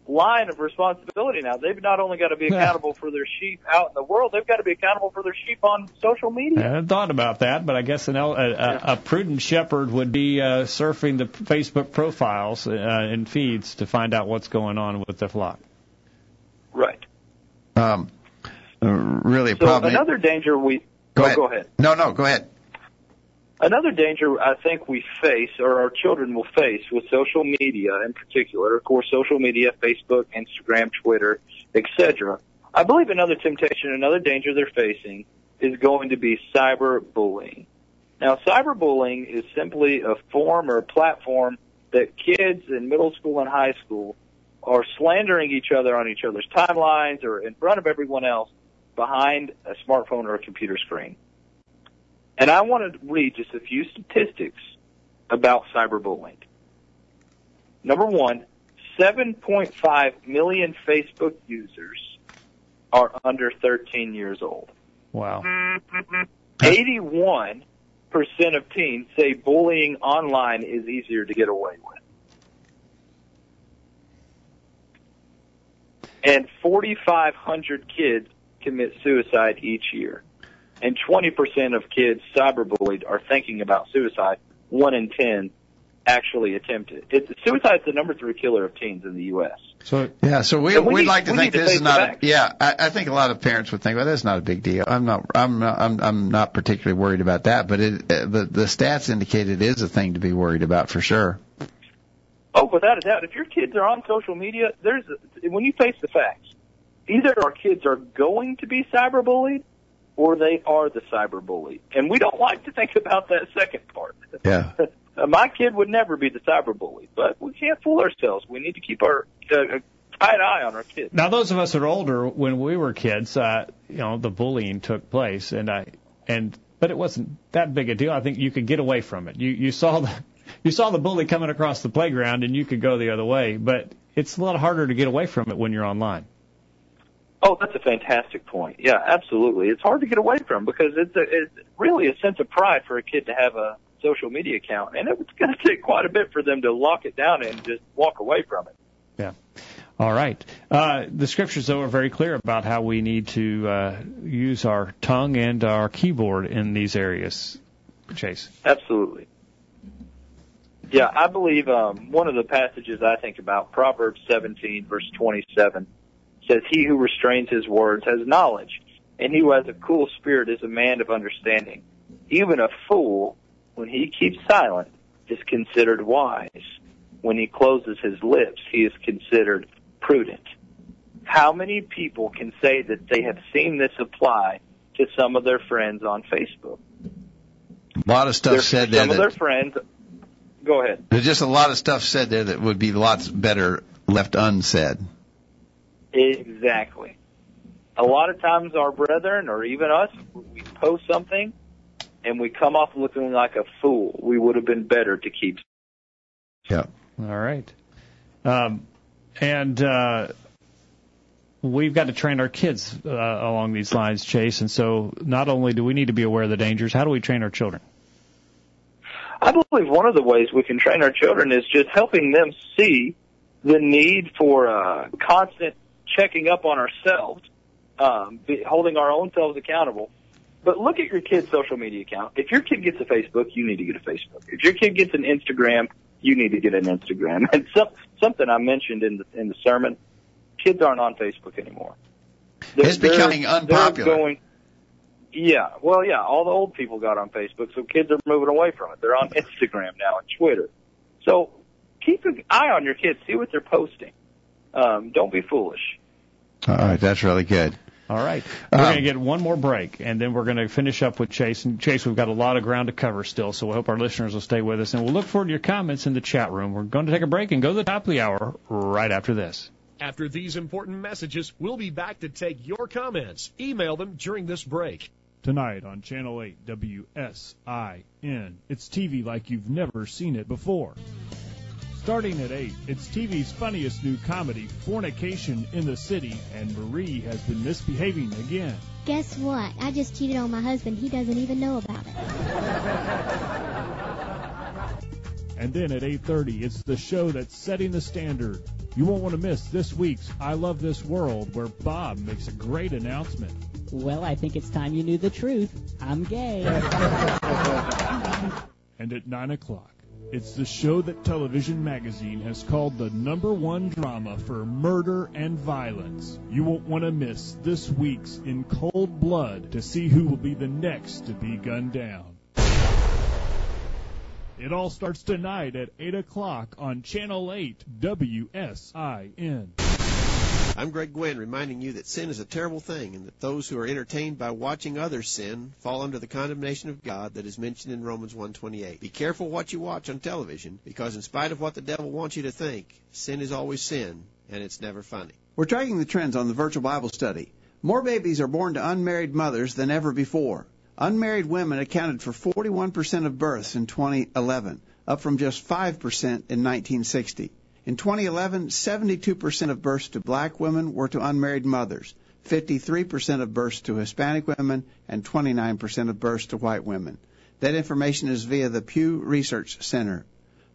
line of responsibility now. They've not only got to be accountable for their sheep out in the world, they've got to be accountable for their sheep on social media. I hadn't thought about that, but I guess an, a, a, a prudent shepherd would be uh, surfing the Facebook profiles uh, and feeds to find out what's going on with the flock. Right. Um, uh, really a so problem. another danger we go, oh, ahead. go ahead. No, no, go ahead. Another danger I think we face, or our children will face, with social media in particular, of course, social media, Facebook, Instagram, Twitter, etc. I believe another temptation, another danger they're facing is going to be cyberbullying. Now, cyberbullying is simply a form or a platform that kids in middle school and high school are slandering each other on each other's timelines or in front of everyone else behind a smartphone or a computer screen. And I want to read just a few statistics about cyberbullying. Number one, 7.5 million Facebook users are under 13 years old. Wow. 81% of teens say bullying online is easier to get away with. And 4,500 kids commit suicide each year and 20% of kids cyberbullied are thinking about suicide. One in 10 actually attempt it. It's, suicide's the number three killer of teens in the U.S. So yeah, so we So we would need- like to we think need to this is not. A, yeah, I, I think a lot of parents would think, well, that's not a big deal. I'm not. I'm not. I'm, I'm not particularly worried about that. But it, uh, the the stats indicate it is a thing to be worried about for sure. Oh, without a doubt. If your kids are on social media, there's a, when you face the facts, either our kids are going to be cyberbullied or they are the cyberbully. And we don't like to think about that second part. Yeah. Uh, My kid would never be the cyberbully, but we can't fool ourselves. We need to keep our uh, a tight eye on our kids. Now, those of us that are older, when we were kids, uh, you know, the bullying took place, and I and but it wasn't that big a deal. I think you could get away from it. You you saw the you saw the bully coming across the playground, and you could go the other way. But it's a lot harder to get away from it when you're online. Oh, that's a fantastic point. Yeah, absolutely. It's hard to get away from because it's a, it's really a sense of pride for a kid to have a social media account, and it's going to take quite a bit for them to lock it down and just walk away from it. Yeah. All right. Uh, the scriptures, though, are very clear about how we need to uh, use our tongue and our keyboard in these areas. Chase. Absolutely. Yeah, I believe um, one of the passages I think about, Proverbs 17, verse 27, says, He who restrains his words has knowledge, and he who has a cool spirit is a man of understanding. Even a fool, when he keeps silent, is considered wise. When he closes his lips, he is considered prudent. How many people can say that they have seen this apply to some of their friends on Facebook? A lot of stuff There's said there some of their friends. Go ahead. there's just a lot of stuff said there that would be lots better left unsaid. Exactly. A lot of times, our brethren or even us, we post something, and we come off looking like a fool. We would have been better to keep. Yeah. All right. Um, and uh, we've got to train our kids uh, along these lines, Chase. And so, not only do we need to be aware of the dangers, how do we train our children? I believe one of the ways we can train our children is just helping them see the need for uh, constant checking up on ourselves, um, be, holding our own selves accountable. But look at your kid's social media account. If your kid gets a Facebook, you need to get a Facebook. If your kid gets an Instagram, you need to get an Instagram. And some, something I mentioned in the in the sermon, kids aren't on Facebook anymore. They're, it's becoming they're, unpopular. They're going, yeah, well, yeah, all the old people got on Facebook, so kids are moving away from it. They're on Instagram now and Twitter. So keep an eye on your kids. See what they're posting. Um, don't be foolish. All right, that's really good. All right. We're um, going to get one more break, and then we're going to finish up with Chase. And Chase, we've got a lot of ground to cover still, so we hope our listeners will stay with us. And we'll look forward to your comments in the chat room. We're going to take a break and go to the top of the hour right after this. After these important messages, we'll be back to take your comments. Email them during this break. Tonight on Channel 8 WSIN. It's TV like you've never seen it before. Starting at 8, it's TV's funniest new comedy, Fornication in the City, and Marie has been misbehaving again. Guess what? I just cheated on my husband. He doesn't even know about it. and then at 8:30, it's the show that's setting the standard. You won't want to miss this week's I Love This World where Bob makes a great announcement. Well, I think it's time you knew the truth. I'm gay. and at 9 o'clock, it's the show that Television Magazine has called the number one drama for murder and violence. You won't want to miss this week's In Cold Blood to see who will be the next to be gunned down. It all starts tonight at 8 o'clock on Channel 8 WSIN. I'm Greg Gwin, reminding you that sin is a terrible thing and that those who are entertained by watching others sin fall under the condemnation of God that is mentioned in Romans 1:28. Be careful what you watch on television because in spite of what the devil wants you to think, sin is always sin and it's never funny. We're tracking the trends on the virtual Bible study. More babies are born to unmarried mothers than ever before. Unmarried women accounted for 41% of births in 2011, up from just 5% in 1960. In 2011, 72% of births to black women were to unmarried mothers, 53% of births to Hispanic women, and 29% of births to white women. That information is via the Pew Research Center.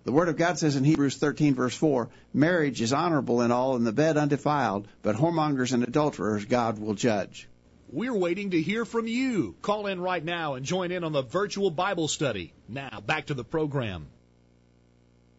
The Word of God says in Hebrews 13 verse 4, marriage is honorable in all and the bed undefiled, but whoremongers and adulterers God will judge. We're waiting to hear from you. Call in right now and join in on the virtual Bible study. Now, back to the program.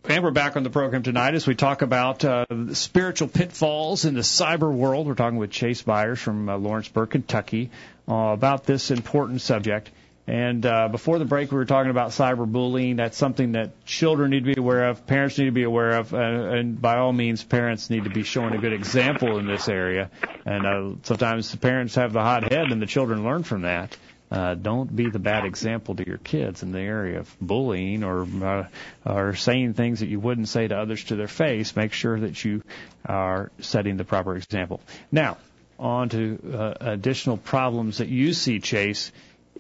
And we're back on the program tonight as we talk about uh, spiritual pitfalls in the cyber world. We're talking with Chase Byers from uh, Lawrenceburg, Kentucky, uh, about this important subject. And uh, before the break, we were talking about cyberbullying. That's something that children need to be aware of, parents need to be aware of, uh, and by all means, parents need to be showing a good example in this area. And uh, sometimes the parents have the hot head, and the children learn from that. Uh, don't be the bad example to your kids in the area of bullying or uh, or saying things that you wouldn't say to others to their face. Make sure that you are setting the proper example. Now, on to uh, additional problems that you see, Chase,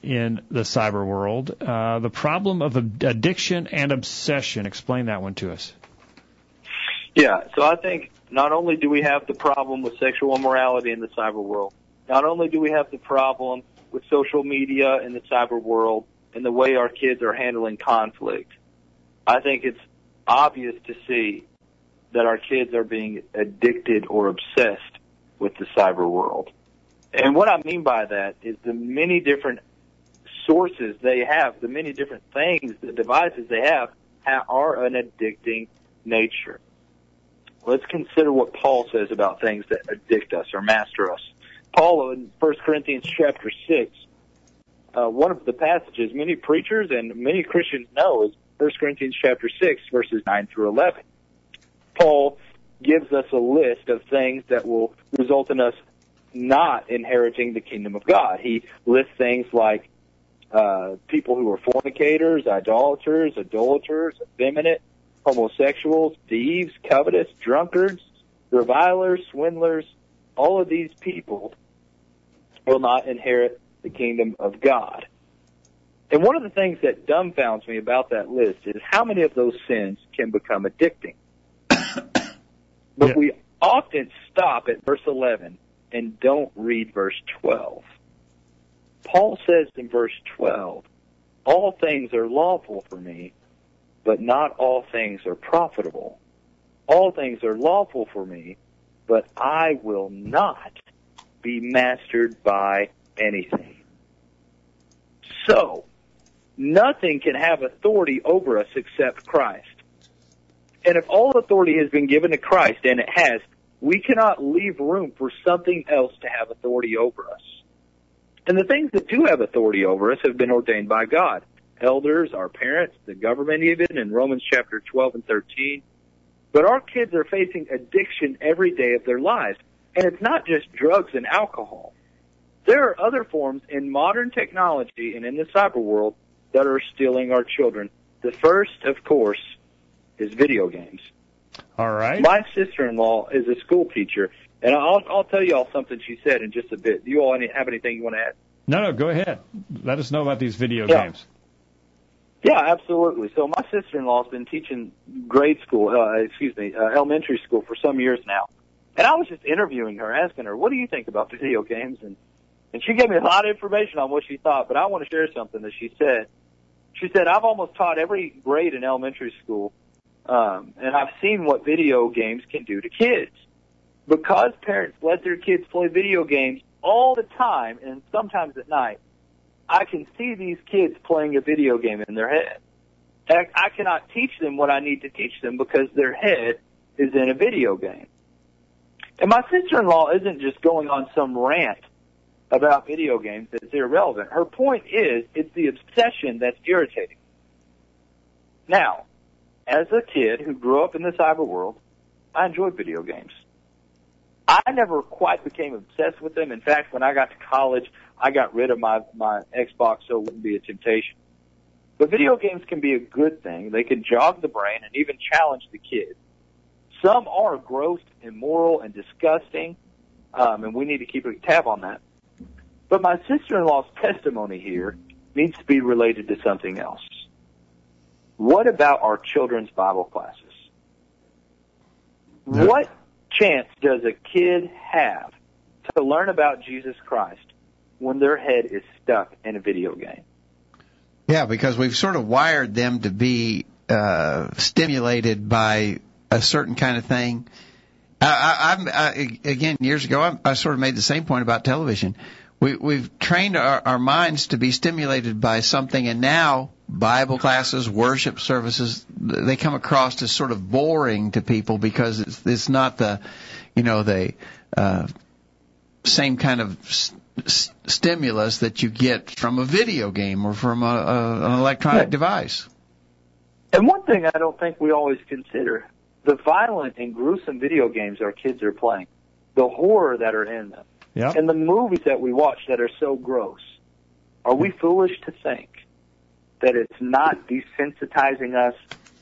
in the cyber world. Uh, the problem of addiction and obsession. Explain that one to us. Yeah, so I think not only do we have the problem with sexual immorality in the cyber world, not only do we have the problem with social media and the cyber world and the way our kids are handling conflict, I think it's obvious to see that our kids are being addicted or obsessed with the cyber world. And what I mean by that is the many different sources they have, the many different things, the devices they have, are an addicting nature. Let's consider what Paul says about things that addict us or master us. Paul in 1 Corinthians chapter 6, uh, one of the passages many preachers and many Christians know is 1 Corinthians chapter 6 verses 9 through 11. Paul gives us a list of things that will result in us not inheriting the kingdom of God. He lists things like uh, people who are fornicators, idolaters, adulterers, effeminate, homosexuals, thieves, covetous, drunkards, revilers, swindlers, all of these people will not inherit the kingdom of God. And one of the things that dumbfounds me about that list is how many of those sins can become addicting. but yeah. we often stop at verse 11 and don't read verse 12. Paul says in verse 12, all things are lawful for me, but not all things are profitable. All things are lawful for me, but I will not be mastered by anything. So, nothing can have authority over us except Christ. And if all authority has been given to Christ, and it has, we cannot leave room for something else to have authority over us. And the things that do have authority over us have been ordained by God. Elders, our parents, the government even, in Romans chapter 12 and 13. But our kids are facing addiction every day of their lives. And it's not just drugs and alcohol. There are other forms in modern technology and in the cyber world that are stealing our children. The first, of course, is video games. All right. My sister-in-law is a school teacher, and I'll I'll tell you all something she said in just a bit. Do you all any, have anything you want to add? No, no, go ahead. Let us know about these video Yeah. games. Yeah, absolutely. So my sister-in-law's been teaching grade school, uh, excuse me, uh, elementary school for some years now. And I was just interviewing her, asking her, what do you think about video games? And, and she gave me a lot of information on what she thought, but I want to share something that she said. She said, I've almost taught every grade in elementary school, um, and I've seen what video games can do to kids. Because parents let their kids play video games all the time and sometimes at night, I can see these kids playing a video game in their head. I, I cannot teach them what I need to teach them because their head is in a video game. And my sister-in-law isn't just going on some rant about video games that's irrelevant. Her point is, it's the obsession that's irritating. Now, as a kid who grew up in the cyber world, I enjoyed video games. I never quite became obsessed with them. In fact, when I got to college, I got rid of my, my Xbox so it wouldn't be a temptation. But video games can be a good thing. They can jog the brain and even challenge the kid. Some are gross, immoral, and disgusting, um, and we need to keep a tab on that. But my sister-in-law's testimony here needs to be related to something else. What about our children's Bible classes? What chance does a kid have to learn about Jesus Christ when their head is stuck in a video game? Yeah, because we've sort of wired them to be uh, stimulated by a certain kind of thing. I, I, I'm again years ago I, I sort of made the same point about television. We, we've trained our, our minds to be stimulated by something, and now Bible classes, worship services, they come across as sort of boring to people because it's, it's not the, you know, the uh, same kind of s- s- stimulus that you get from a video game or from a, a, an electronic device. And one thing I don't think we always consider, the violent and gruesome video games our kids are playing, the horror that are in them, Yeah. and the movies that we watch that are so gross. Are we foolish to think that it's not desensitizing us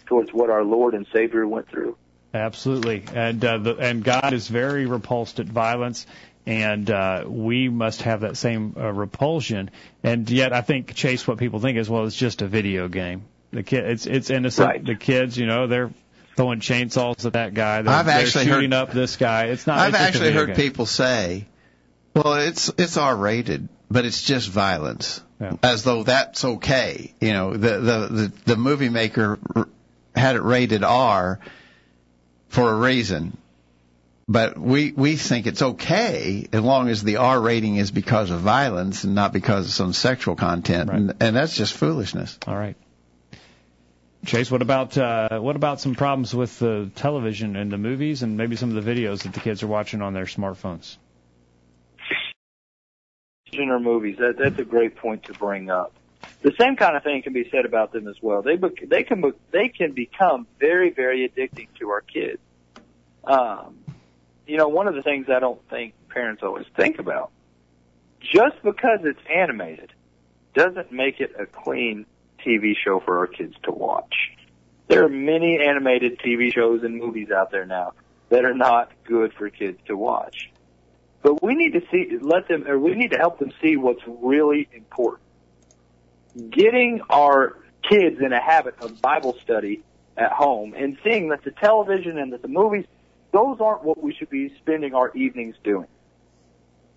towards what our Lord and Savior went through? Absolutely, and uh, the, and God is very repulsed at violence, and uh, we must have that same uh, repulsion. And yet, I think Chase, what people think is, well, it's just a video game. The kid, it's it's innocent. Right. The kids, you know, they're throwing chainsaws at that guy. They're, I've they're actually shooting heard- up this guy. It's not. I've it's actually heard game. people say, "Well, it's it's R-rated, but it's just violence," Yeah. as though that's okay. You know, the the the, the movie maker had it rated R for a reason. But we we think it's okay as long as the R rating is because of violence and not because of some sexual content, and, and that's just foolishness. All right. Chase, what about uh, what about some problems with the television and the movies and maybe some of the videos that the kids are watching on their smartphones? or movies. That, that's a great point to bring up. The same kind of thing can be said about them as well. They bec- they can be- they can become very very addicting to our kids. Um, you know, one of the things I don't think parents always think about, just because it's animated, doesn't make it a clean TV show for our kids to watch. There are many animated TV shows and movies out there now that are not good for kids to watch. But we need to see, let them, or we need to help them see what's really important. Getting our kids in a habit of Bible study at home and seeing that the television and that the movies, those aren't what we should be spending our evenings doing.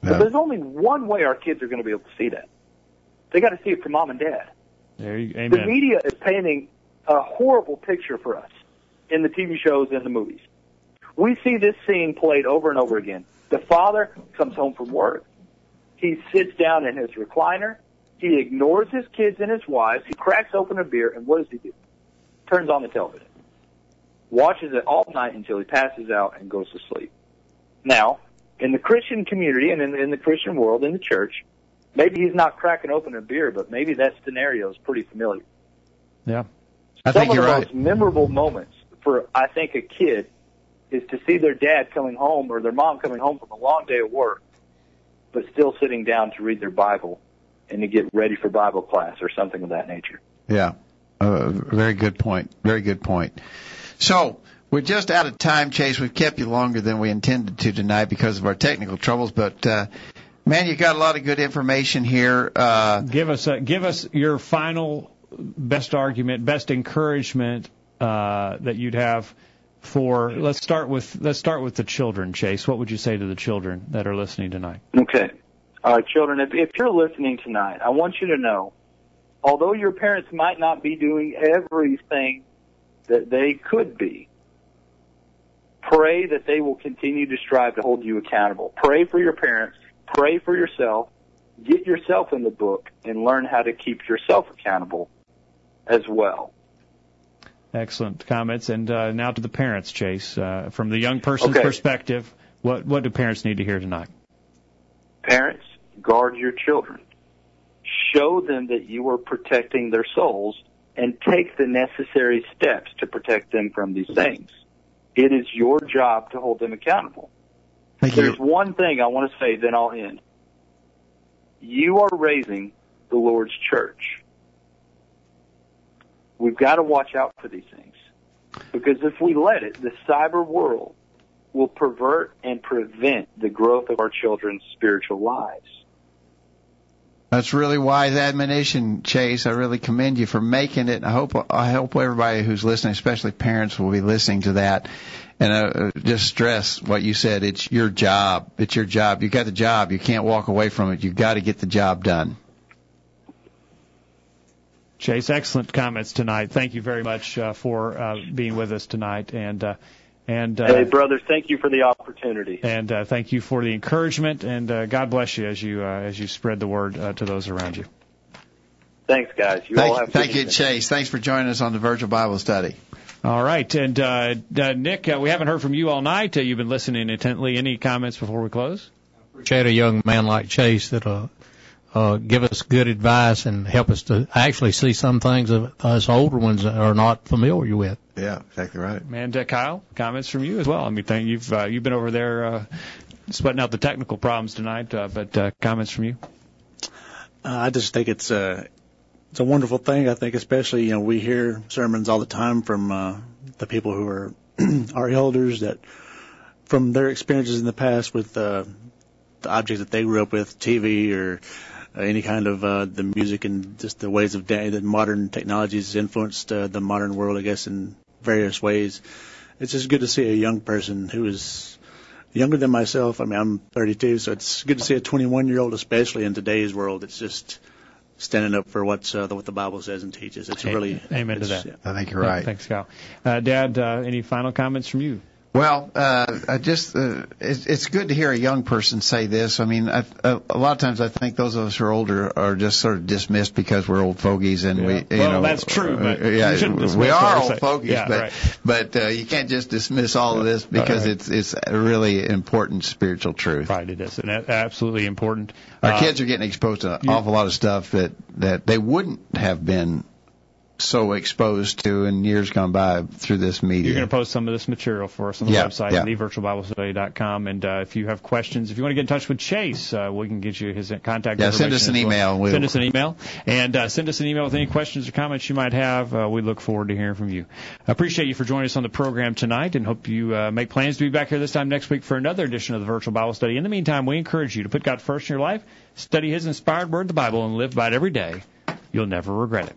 But there's only one way our kids are going to be able to see that. They got to see it from mom and dad. There you, The media is painting a horrible picture for us in the TV shows and the movies. We see this scene played over and over again. The father comes home from work. He sits down in his recliner. He ignores his kids and his wives. He cracks open a beer, and what does he do? Turns on the television. Watches it all night until he passes out and goes to sleep. Now, in the Christian community and in, in the Christian world, in the church, maybe he's not cracking open a beer, but maybe that scenario is pretty familiar. Yeah. I Some think of you're the right. most memorable moments for, I think, a kid is to see their dad coming home or their mom coming home from a long day of work, but still sitting down to read their Bible and to get ready for Bible class or something of that nature. Yeah. Uh, very good point. Very good point. So, we're just out of time, Chase. We've kept you longer than we intended to tonight because of our technical troubles, but, uh, man, you got a lot of good information here. Uh, give us a, give us your final best argument, best encouragement uh, that you'd have for. Let's start with let's start with the children, Chase. What would you say to the children that are listening tonight? Okay. All right, children, if, if you're listening tonight, I want you to know, although your parents might not be doing everything that they could be, pray that they will continue to strive to hold you accountable. Pray for your parents. Pray for yourself. Get yourself in the book and learn how to keep yourself accountable as well. Excellent comments. And uh, now to the parents, Chase. Uh, from the young person's Okay. perspective, what what do parents need to hear tonight? Parents, guard your children. Show them that you are protecting their souls and take the necessary steps to protect them from these things. It is your job to hold them accountable. Thank There's one thing I want to say, then I'll end. You are raising the Lord's church. We've got to watch out for these things. Because if we let it, the cyber world will pervert and prevent the growth of our children's spiritual lives. That's really wise admonition, Chase. I really commend you for making it. I hope I hope everybody who's listening, especially parents, will be listening to that. And uh, just stress what you said. It's your job. It's your job. You got the job. You can't walk away from it. You've got to get the job done. Chase, excellent comments tonight. Thank you very much uh, for uh, being with us tonight, and uh, and uh, hey, brothers, thank you for the opportunity. and uh, thank you for the encouragement, and uh, God bless you as you uh, as you spread the word uh, to those around you. Thanks, guys. You all Thank, have a thank you, evening. Chase. Thanks for joining us on the Virtual Bible Study. All right, and uh, uh, Nick, uh, we haven't heard from you all night. Uh, you've been listening intently. Any comments before we close? appreciate a young man like Chase that'll uh, give us good advice and help us to actually see some things that us older ones are not familiar with. Yeah, exactly right. And uh, Kyle, comments from you as well. I mean, thank you've uh, you've been over there uh, sweating out the technical problems tonight, uh, but uh, comments from you. Uh, I just think it's a it's a wonderful thing. I think especially you know we hear sermons all the time from uh, the people who are our elders that from their experiences in the past with uh, the objects that they grew up with, TV or uh, any kind of uh, the music and just the ways of da- that modern technologies influenced uh, the modern world, I guess, in various ways. It's just good to see a young person who is younger than myself. I mean, I'm 32, so it's good to see a 21 year old, especially in today's world. It's just standing up for what's uh, what the Bible says and teaches. It's really Amen to it's- that. I think you're right. Thanks, Kyle. Uh, Dad, uh, any final comments from you? Well, uh, I just uh, it's, it's good to hear a young person say this. I mean, I, a, a lot of times I think those of us who are older are just sort of dismissed because we're old fogies, and we, you Well, know, that's true, but uh, yeah, we are old fogies, Yeah, but right. but uh, you can't just dismiss all of this because Right. it's it's a really important spiritual truth. Right, it is, and absolutely important. Our Uh, kids are getting exposed to an awful lot of stuff that that they wouldn't have been so exposed to in years gone by through this media. You're going to post some of this material for us on the Yeah, website, yeah. thevirtualbiblestudy.com. And uh, if you have questions, if you want to get in touch with Chase, uh, we can get you his contact Yeah, information. send us an well. email. We'll- Send us an email. And uh, send us an email with any questions or comments you might have. Uh, we look forward to hearing from you. I appreciate you for joining us on the program tonight and hope you uh, make plans to be back here this time next week for another edition of the Virtual Bible Study. In the meantime, we encourage you to put God first in your life, study His inspired word, the Bible, and live by it every day. You'll never regret it.